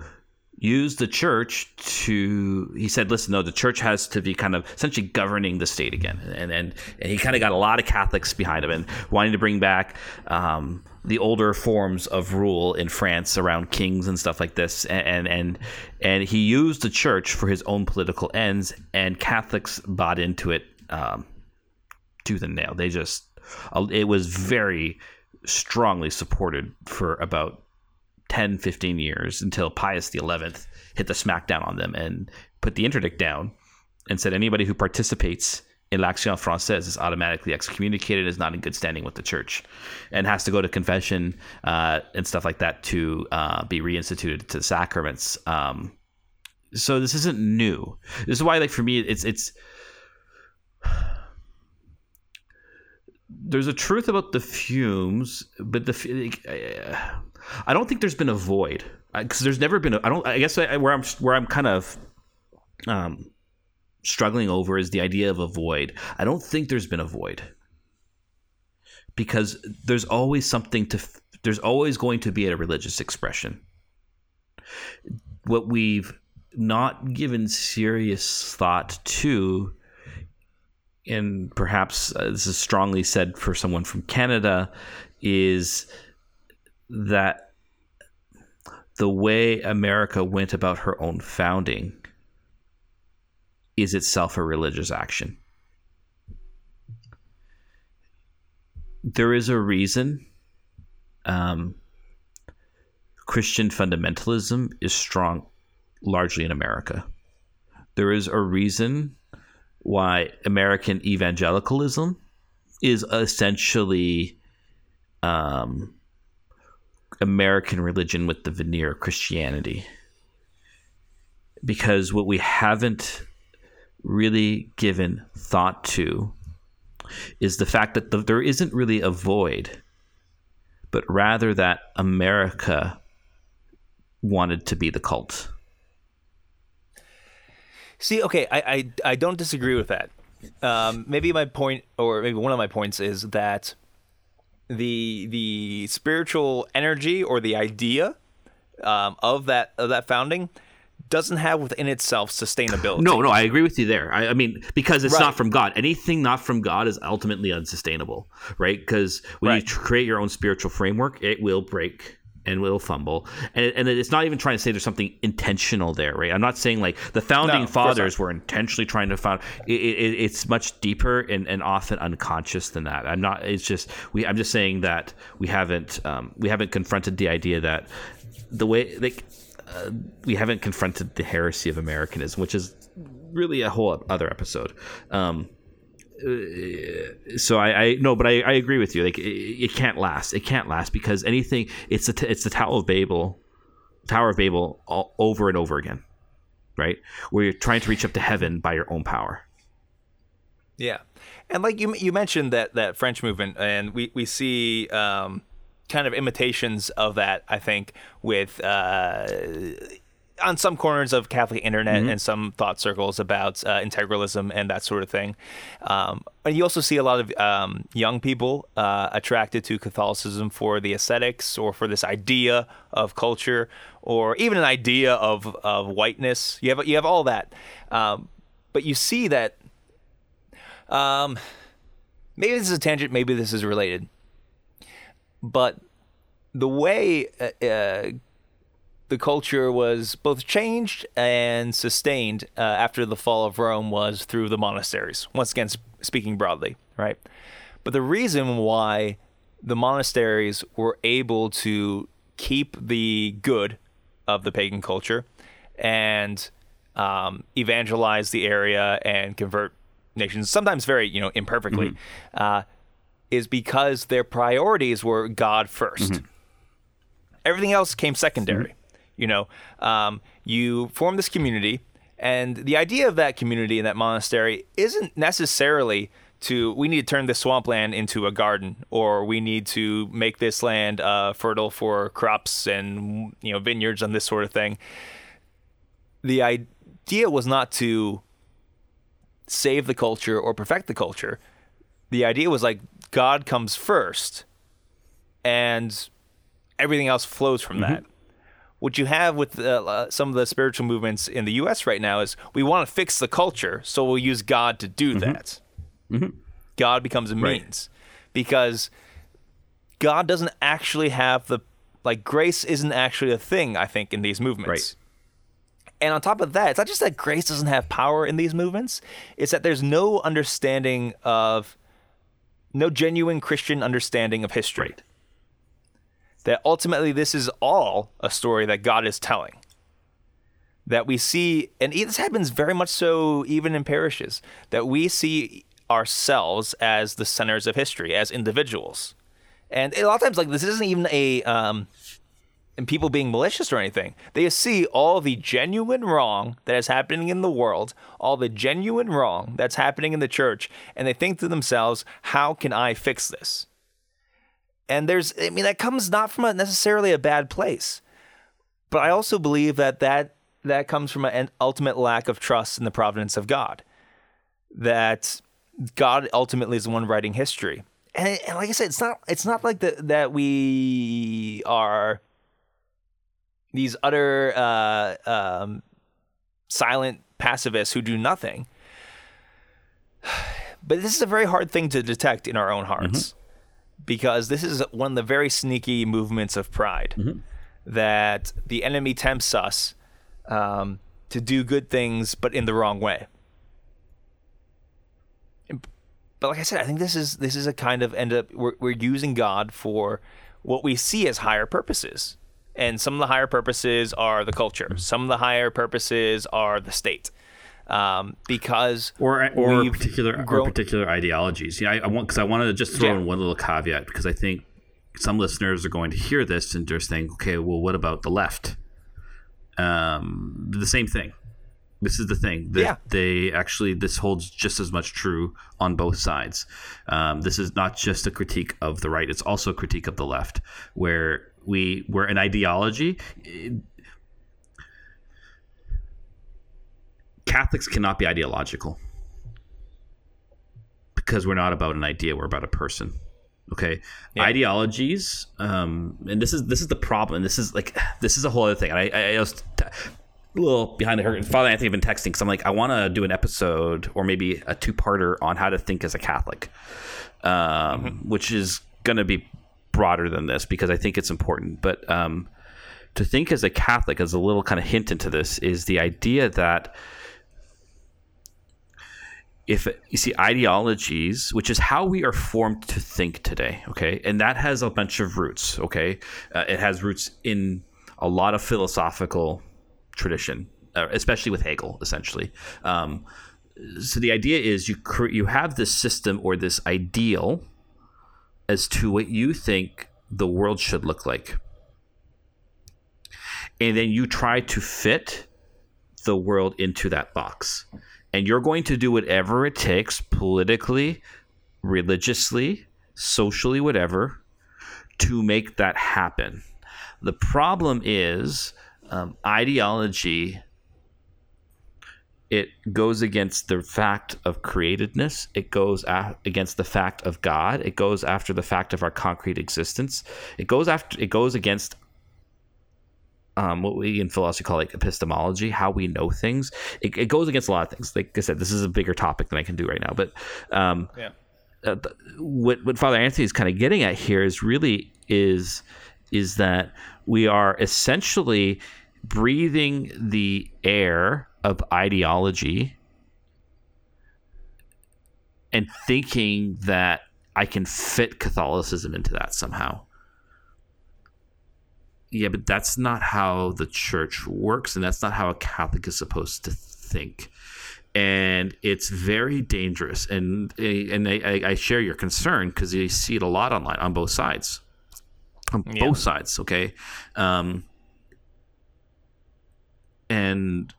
used the church to he said listen no the church has to be kind of essentially governing the state again. And and, and he kind of got a lot of catholics behind him and wanting to bring back um, the older forms of rule in france around kings and stuff like this. And and and he used the church for his own political ends and catholics bought into it um, tooth and nail. They just it was very strongly supported for about 10, 15 years until Pius XI hit the smackdown on them and put the interdict down and said anybody who participates in l'Action Française is automatically excommunicated, is not in good standing with the church, and has to go to confession uh, and stuff like that to uh, be reinstituted to the sacraments. Um, so this isn't new. This is why, like for me, it's it's there's a truth about the fumes, but the uh, I don't think there's been a void because there's never been. I don't. I guess I, where I'm where I'm kind of um, struggling over is the idea of a void. I don't think there's been a void because there's always something to. There's always going to be a religious expression. What we've not given serious thought to and perhaps uh, this is strongly said for someone from Canada, is that the way America went about her own founding is itself a religious action. There is a reason um, Christian fundamentalism is strong largely in America. There is a reason why American evangelicalism is essentially um, American religion with the veneer of Christianity. Because what we haven't really given thought to is the fact that the, there isn't really a void, but rather that America wanted to be the cult. See, okay, I, I, I don't disagree with that. Um, maybe my point, or maybe one of my points, is that the the spiritual energy or the idea um, of that of that founding doesn't have within itself sustainability. No, no, I agree with you there. I, I mean, because it's Right. not from God. Anything not from God is ultimately unsustainable, right? Because when you Right. tr- create your own spiritual framework, it will break and will fumble. And, and it's not even trying to say there's something intentional there, right? I'm not saying like the founding No, fathers were intentionally trying to found. It, it, it's much deeper and, and often unconscious than that. I'm not. It's just we. I'm just saying that we haven't um, we haven't confronted the idea that the way like uh, we haven't confronted the heresy of Americanism, which is really a whole other episode. Um, so I, I no, but I, I agree with you. Like it, it can't last. It can't last because anything. It's the it's the Tower of Babel, Tower of Babel, all, over and over again, right? Where you're trying to reach up to heaven by your own power. Yeah, and like you you mentioned that that French movement, and we we see um, kind of imitations of that. I think with uh, on some corners of Catholic internet and some thought circles about uh, integralism and that sort of thing. Um, and you also see a lot of um, young people uh, attracted to Catholicism for the aesthetics or for this idea of culture or even an idea of of whiteness. You have you have all that, um, but you see that um, maybe this is a tangent, maybe this is related. But the way uh, uh, the culture was both changed and sustained uh, after the fall of Rome was through the monasteries. Once again, sp- speaking broadly, right? But the reason why the monasteries were able to keep the good of the pagan culture and um, evangelize the area and convert nations, sometimes very you know imperfectly, uh, is because their priorities were God 1st Everything else came secondary. You know, um, you form this community, and the idea of that community and that monastery isn't necessarily to we need to turn this swampland into a garden, or we need to make this land uh, fertile for crops and you know vineyards and this sort of thing. The idea was not to save the culture or perfect the culture. The idea was like God comes first, and everything else flows from that. What you have with uh, uh, some of the spiritual movements in the U.S. right now is we want to fix the culture, so we'll use God to do that. God becomes a Right. means because God doesn't actually have the like grace isn't actually a thing. I think in these movements. Right. And on top of that, it's not just that grace doesn't have power in these movements, it's that there's no understanding of, no genuine Christian understanding of history. Right. That ultimately this is all a story that God is telling. That we see, and this happens very much so even in parishes, that we see ourselves as the centers of history, as individuals. And a lot of times, like, this isn't even a, um, and people being malicious or anything. They see all the genuine wrong that is happening in the world, all the genuine wrong that's happening in the church, and they think to themselves, how can I fix this? And there's, I mean, that comes not from a necessarily a bad place, but I also believe that that, that comes from an ultimate lack of trust in the providence of God. That God ultimately is the one writing history. And, and like I said, it's not it's not like the, that we are these utter uh, um, silent pacifists who do nothing. But this is a very hard thing to detect in our own hearts because this is one of the very sneaky movements of pride that the enemy tempts us um, to do good things, but in the wrong way. But like I said, I think this is this is a kind of end up we're, we're using God for what we see as higher purposes, and some of the higher purposes are the culture. Some of the higher purposes are the state, um, because or or particular or particular ideologies. Yeah, I, I want because I wanted to just throw Yeah. in one little caveat because I think some listeners are going to hear this and just think, okay, well, what about the left? Um, the same thing, This is the thing. That Yeah. They actually, this holds just as much true on both sides. Um, this is not just a critique of the right; it's also a critique of the left, where we, where an ideology. Catholics cannot be ideological because we're not about an idea; we're about a person. Okay, ideologies, um, and this is this is the problem. This is like this is a whole other thing. And I, I, I was t- a little behind the curtain. Father Anthony, I've been texting because I'm like, I want to do an episode or maybe a two parter on how to think as a Catholic, um, which is going to be broader than this because I think it's important. But um, to think as a Catholic, as a little kind of hint into this, is the idea that if you see ideologies, which is how we are formed to think today, okay, and that has a bunch of roots, okay, uh, it has roots in a lot of philosophical tradition, uh, especially with Hegel, essentially. Um, so the idea is you you have this system or this ideal as to what you think the world should look like, and then you try to fit the world into that box. And you're going to do whatever it takes politically, religiously, socially, whatever, to make that happen. The problem is um, ideology. It goes against the fact of createdness. It goes a- against the fact of God. It goes after the fact of our concrete existence. It goes after. It goes against um, what we in philosophy call like epistemology, how we know things. It, it goes against a lot of things. Like I said, this is a bigger topic than I can do right now. But um, Yeah. uh, what what Father Anthony is kind of getting at here is really is is that we are essentially breathing the air of ideology and thinking that I can fit Catholicism into that somehow. Yeah, but that's not how the church works, and that's not how a Catholic is supposed to think. And it's very dangerous. And and I, I- share your concern because you see it a lot online on both sides, on Yeah. both sides. Okay, um, and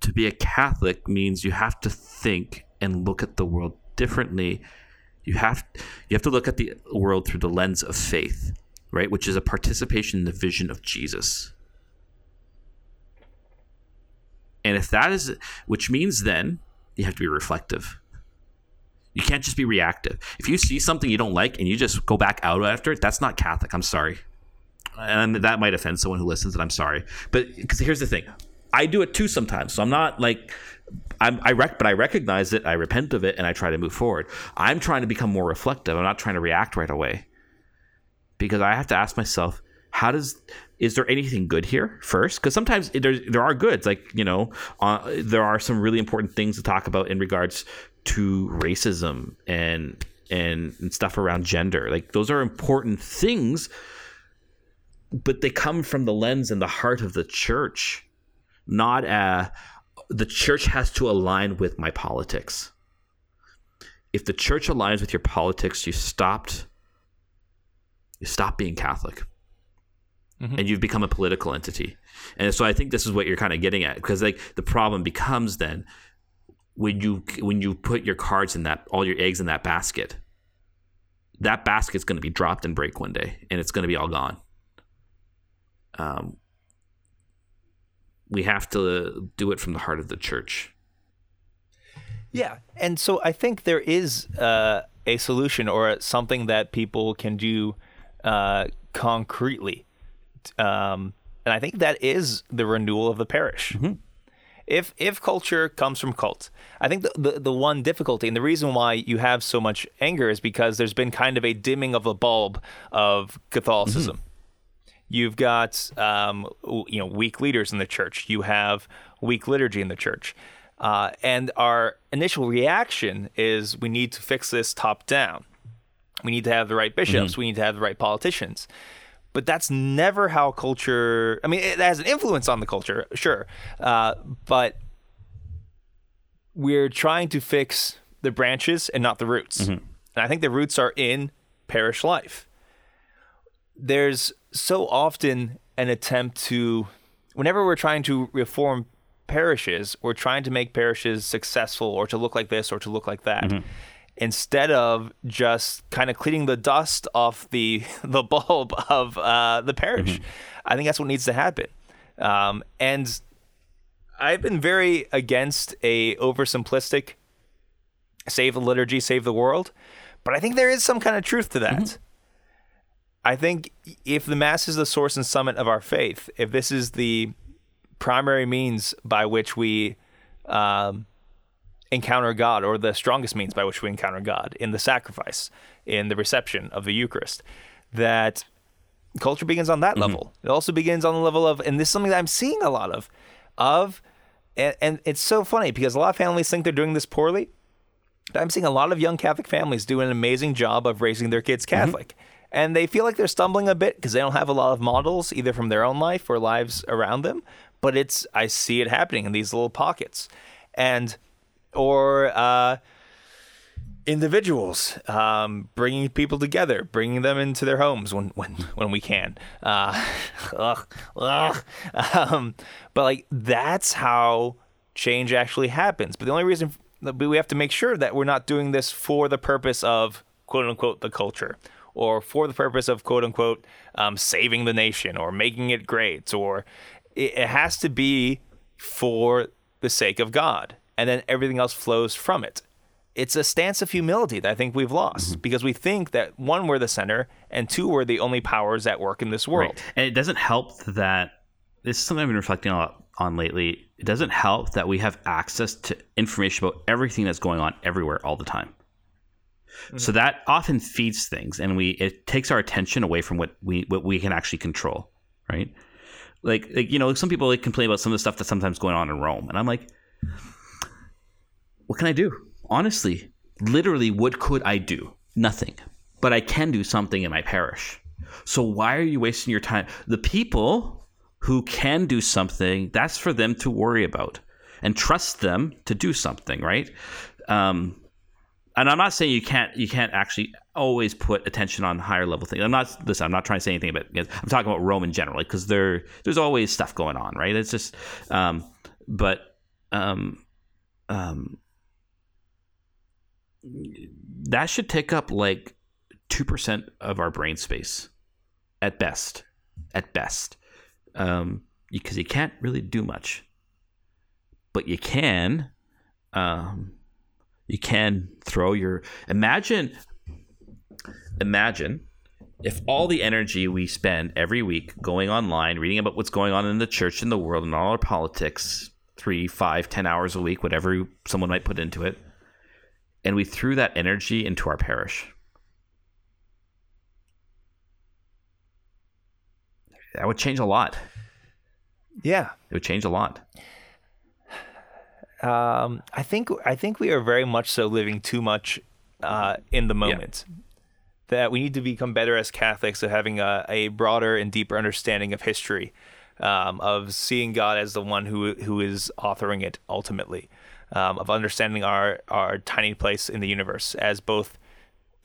to be a Catholic means you have to think and look at the world differently. You have you have to look at the world through the lens of faith, right? Which is a participation in the vision of Jesus. And if that is which means then you have to be reflective. You can't just be reactive. If you see something you don't like and you just go back out after it, that's not Catholic. I'm sorry. And that might offend someone who listens, and I'm sorry. But because here's the thing, I do it too sometimes. So I'm not like I'm, I rec, but I recognize it. I repent of it, and I try to move forward. I'm trying to become more reflective. I'm not trying to react right away because I have to ask myself, how does is there anything good here first? Because sometimes there there are goods, like you know, uh, there are some really important things to talk about in regards to racism and and, and stuff around gender. Like those are important things, but they come from the lens and the heart of the church, not uh the church has to align with my politics. If the church aligns with your politics, you stopped stop being Catholic. And you've become a political entity. And so I think this is what you're kind of getting at because like the problem becomes then when you when you put your cards in that all your eggs in that basket. That basket's going to be dropped and break one day and it's going to be all gone. Um we have to do it from the heart of the church. Yeah, and so I think there is uh, a solution or something that people can do uh, concretely, um, and I think that is the renewal of the parish. If if culture comes from cult, I think the, the the one difficulty and the reason why you have so much anger is because there's been kind of a dimming of the bulb of Catholicism. You've got um, you know weak leaders in the church. You have weak liturgy in the church, uh, and our initial reaction is we need to fix this top down. We need to have the right bishops. We need to have the right politicians. But that's never how culture. I mean, it has an influence on the culture, sure, uh, but we're trying to fix the branches and not the roots. And I think the roots are in parish life there's so often an attempt to whenever we're trying to reform parishes or trying to make parishes successful or to look like this or to look like that. Mm-hmm. Instead of just kind of cleaning the dust off the the bulb of uh, the parish, Mm-hmm. I think that's what needs to happen. Um, and I've been very against a oversimplistic save the liturgy, save the world, but I think there is some kind of truth to that. I think if the Mass is the source and summit of our faith, if this is the primary means by which we um, encounter God, or the strongest means by which we encounter God in the sacrifice, in the reception of the Eucharist, that culture begins on that mm-hmm. level. It also begins on the level of, and this is something that I'm seeing a lot of, of, and, and it's so funny because a lot of families think they're doing this poorly. But I'm seeing a lot of young Catholic families do an amazing job of raising their kids mm-hmm. Catholic. And they feel like they're stumbling a bit because they don't have a lot of models, either from their own life or lives around them. But it's, I see it happening in these little pockets. And, or, uh, individuals, um, bringing people together, bringing them into their homes when when when we can. Uh, ugh, ugh. Um, but like that's how change actually happens. But the only reason we have to make sure that we're not doing this for the purpose of quote unquote the culture. Or for the purpose of quote unquote um, saving the nation or making it great, or it, it has to be for the sake of God, and then everything else flows from it it's a stance of humility that I think we've lost mm-hmm. because we think that one, we're the center, and two, we're the only powers at work in this world. Right. And it doesn't help that this is something I've been reflecting a lot on lately. It doesn't help that we have access to information about everything that's going on everywhere all the time. So mm-hmm. that often feeds things, and we it takes our attention away from what we what we can actually control, right? Like, like you know, some people like complain about some of the stuff that's sometimes going on in Rome, and I'm like, what can I do? Honestly, literally, what could I do? Nothing. But I can do something in my parish. So why are you wasting your time? The people who can do something, that's for them to worry about and trust them to do something, right? Um, and I'm not saying you can't you can't actually always put attention on higher level things. I'm not listen. I'm not trying to say anything about. I'm talking about Rome in general because there there's always stuff going on, right? It's just, um, but um, um, that should take up like two percent of our brain space, at best, at best, um, because you can't really do much, but you can, um, you can throw your imagine, imagine if all the energy we spend every week going online, reading about what's going on in the church, in the world, and all our politics, three, five, ten hours a week, whatever someone might put into it, and we threw that energy into our parish. That would change a lot. Yeah, It would change a lot. um, I think I think we are very much so living too much uh, in the moment. That we need to become better as Catholics of having a, a broader and deeper understanding of history, um, of seeing God as the one who who is authoring it ultimately, um, of understanding our our tiny place in the universe as both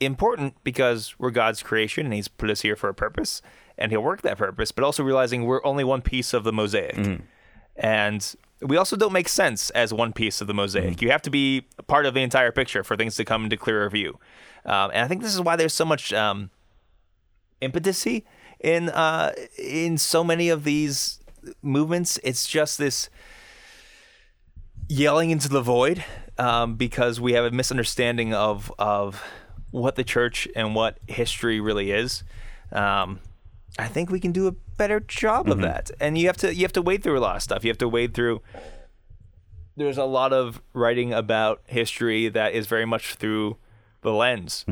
important because we're God's creation and He's put us here for a purpose and He'll work that purpose, but also realizing we're only one piece of the mosaic. And we also don't make sense as one piece of the mosaic. You have to be part of the entire picture for things to come into clearer view. Um, and I think this is why there's so much um, impetucy in uh, in so many of these movements. It's just this yelling into the void um, because we have a misunderstanding of of what the church and what history really is. Um, I think we can do a better job of that. And you have to you have to wade through a lot of stuff. You have to wade through. There's a lot of writing about history that is very much through the lens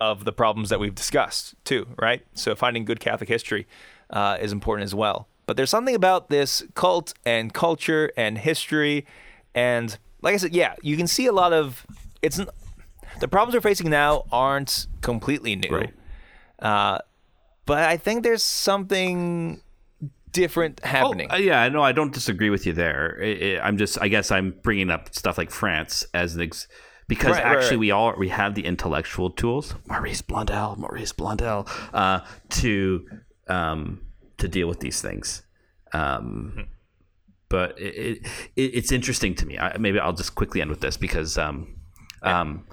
of the problems that we've discussed too, right? So finding good Catholic history uh, is important as well. But there's something about this cult and culture and history, and like I said, yeah, you can see a lot of it's. The problems we're facing now aren't completely new. Right. Uh, but I think there's something different happening. Oh, yeah, no, I don't disagree with you there. I'm just, I guess, I'm bringing up stuff like France as an ex- because Right, right, actually right. we all we have the intellectual tools, Maurice Blondel, Maurice Blondel, uh, to um, to deal with these things. Um, but it, it, it's interesting to me. I, maybe I'll just quickly end with this because um, um,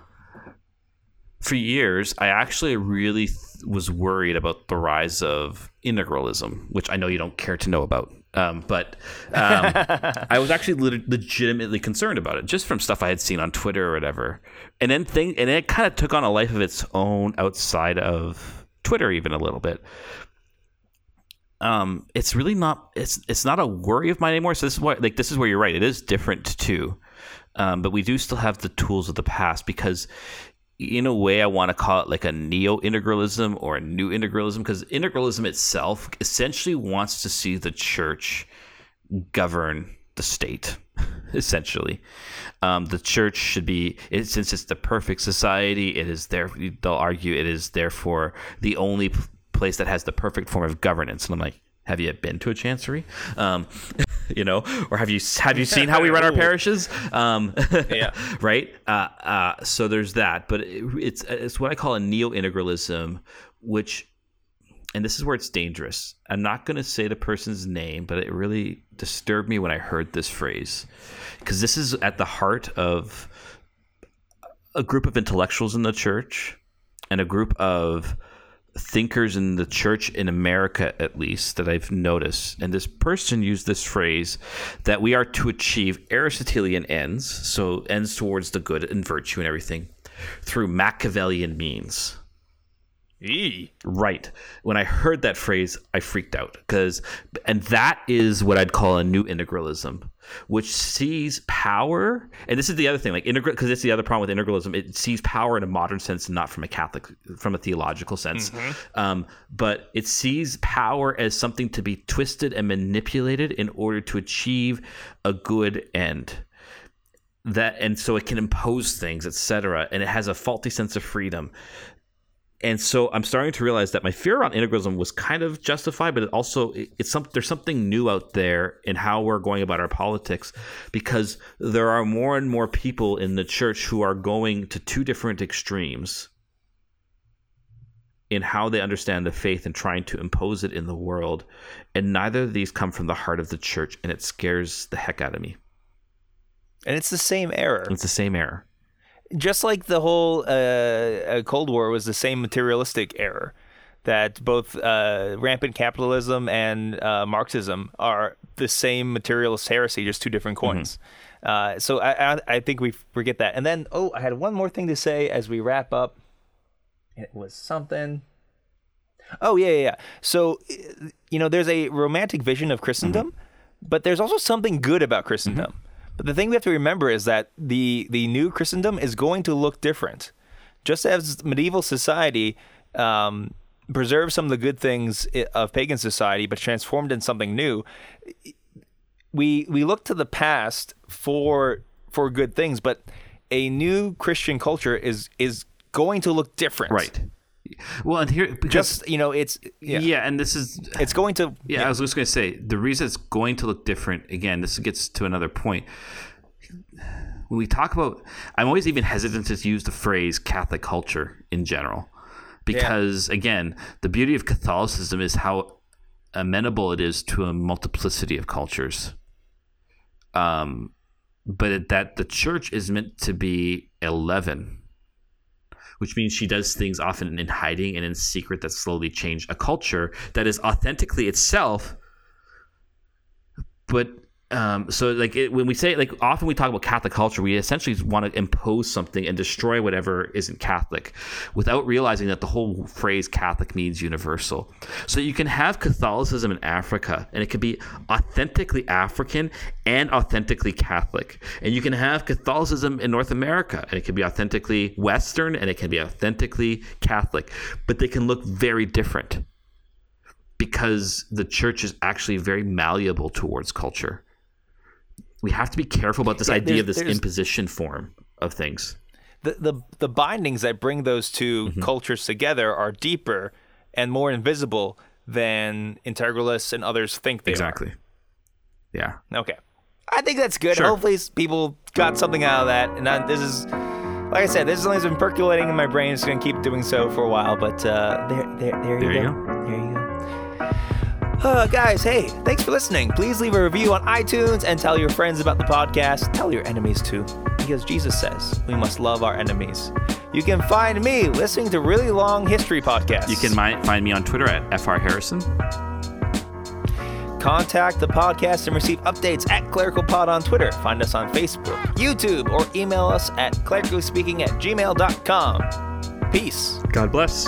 for years I actually really th- was worried about the rise of integralism, which I know you don't care to know about. Um, but um, I was actually le- legitimately concerned about it, just from stuff I had seen on Twitter or whatever. And then thing, and it kind of took on a life of its own outside of Twitter, even a little bit. Um, it's really not. It's it's not a worry of mine anymore. So this is why, like, this is where you're right. It is different too, um, but we do still have the tools of the past because in a way, I want to call it like a neo integralism or a new integralism because integralism itself essentially wants to see the church govern the state. essentially, um, the church should be it, since it's the perfect society. It is there. They'll argue it is therefore the only place that has the perfect form of governance. And I'm like, have you been to a chancery? Um, you know, or have you have you seen how we run our parishes? Um, Yeah. right. Uh, uh, so there's that, but it, it's it's what I call a neo integralism, which, and this is where it's dangerous. I'm not going to say the person's name, but it really disturbed me when I heard this phrase, because this is at the heart of a group of intellectuals in the church and a group of thinkers in the church in America, at least, that I've noticed. And this person used this phrase that we are to achieve Aristotelian ends, so ends towards the good and virtue and everything, through Machiavellian means. Eee. Right. When I heard that phrase, I freaked out because, and that is what I'd call a new integralism, which sees power. And this is the other thing, like integral, because it's the other problem with integralism. It sees power in a modern sense, and not from a Catholic, from a theological sense. Um, but it sees power as something to be twisted and manipulated in order to achieve a good end that and so it can impose things etc and it has a faulty sense of freedom and so I'm starting to realize that my fear around integralism was kind of justified, but it also it- it's some there's something new out there in how we're going about our politics, because there are more and more people in the church who are going to two different extremes in how they understand the faith and trying to impose it in the world, and neither of these come from the heart of the church, and it scares the heck out of me. And it's the same error. It's the same error. Just like the whole uh, uh, Cold War was the same materialistic error that both uh, rampant capitalism and uh, Marxism are the same materialist heresy, just two different coins. Uh, so I, I, I think we forget that. And then, oh, I had one more thing to say as we wrap up. It was something. Oh yeah, yeah. yeah. So, you know, there's a romantic vision of Christendom, but there's also something good about Christendom. But the thing we have to remember is that the the new Christendom is going to look different, just as medieval society um, preserved some of the good things of pagan society, but transformed in something new. We we look to the past for for good things, but a new Christian culture is is going to look different. Right. Well, and here because Just you know, it's yeah. yeah, and this is it's going to Yeah, I was just going to say the reason it's going to look different. Again, this gets to another point. When we talk about, I'm always even hesitant to use the phrase Catholic culture in general, because again, the beauty of Catholicism is how amenable it is to a multiplicity of cultures. Um, but it, that the church is meant to be eleven which means she does things often in hiding and in secret that slowly change a culture that is authentically itself. But um, so, like it, when we say, like often we talk about Catholic culture, we essentially want to impose something and destroy whatever isn't Catholic, without realizing that the whole phrase Catholic means universal. So you can have Catholicism in Africa, and it can be authentically African and authentically Catholic, and you can have Catholicism in North America, and it can be authentically Western, and it can be authentically Catholic, but they can look very different because the church is actually very malleable towards culture. We have to be careful about this Yeah, idea of this imposition form of things. the, the the bindings that bring those 2 Mm-hmm. cultures together are deeper and more invisible than integralists and others think they exactly. Yeah. Okay. I think that's good. Sure. Hopefully people got something out of that. And I, this is like I said, this is something that's been percolating in my brain. It's going to keep doing so for a while, but uh, there, there, there, you, There you go. There you go. Uh, guys, hey, thanks for listening. Please leave a review on iTunes and tell your friends about the podcast. Tell your enemies too, because Jesus says we must love our enemies. You can find me listening to really long history podcasts. You can mi- find me on Twitter at fr harrison. contact the podcast and receive updates at ClericalPod on Twitter. Find us on Facebook, YouTube, or email us at clericalspeaking at gmail.com. Peace. God bless.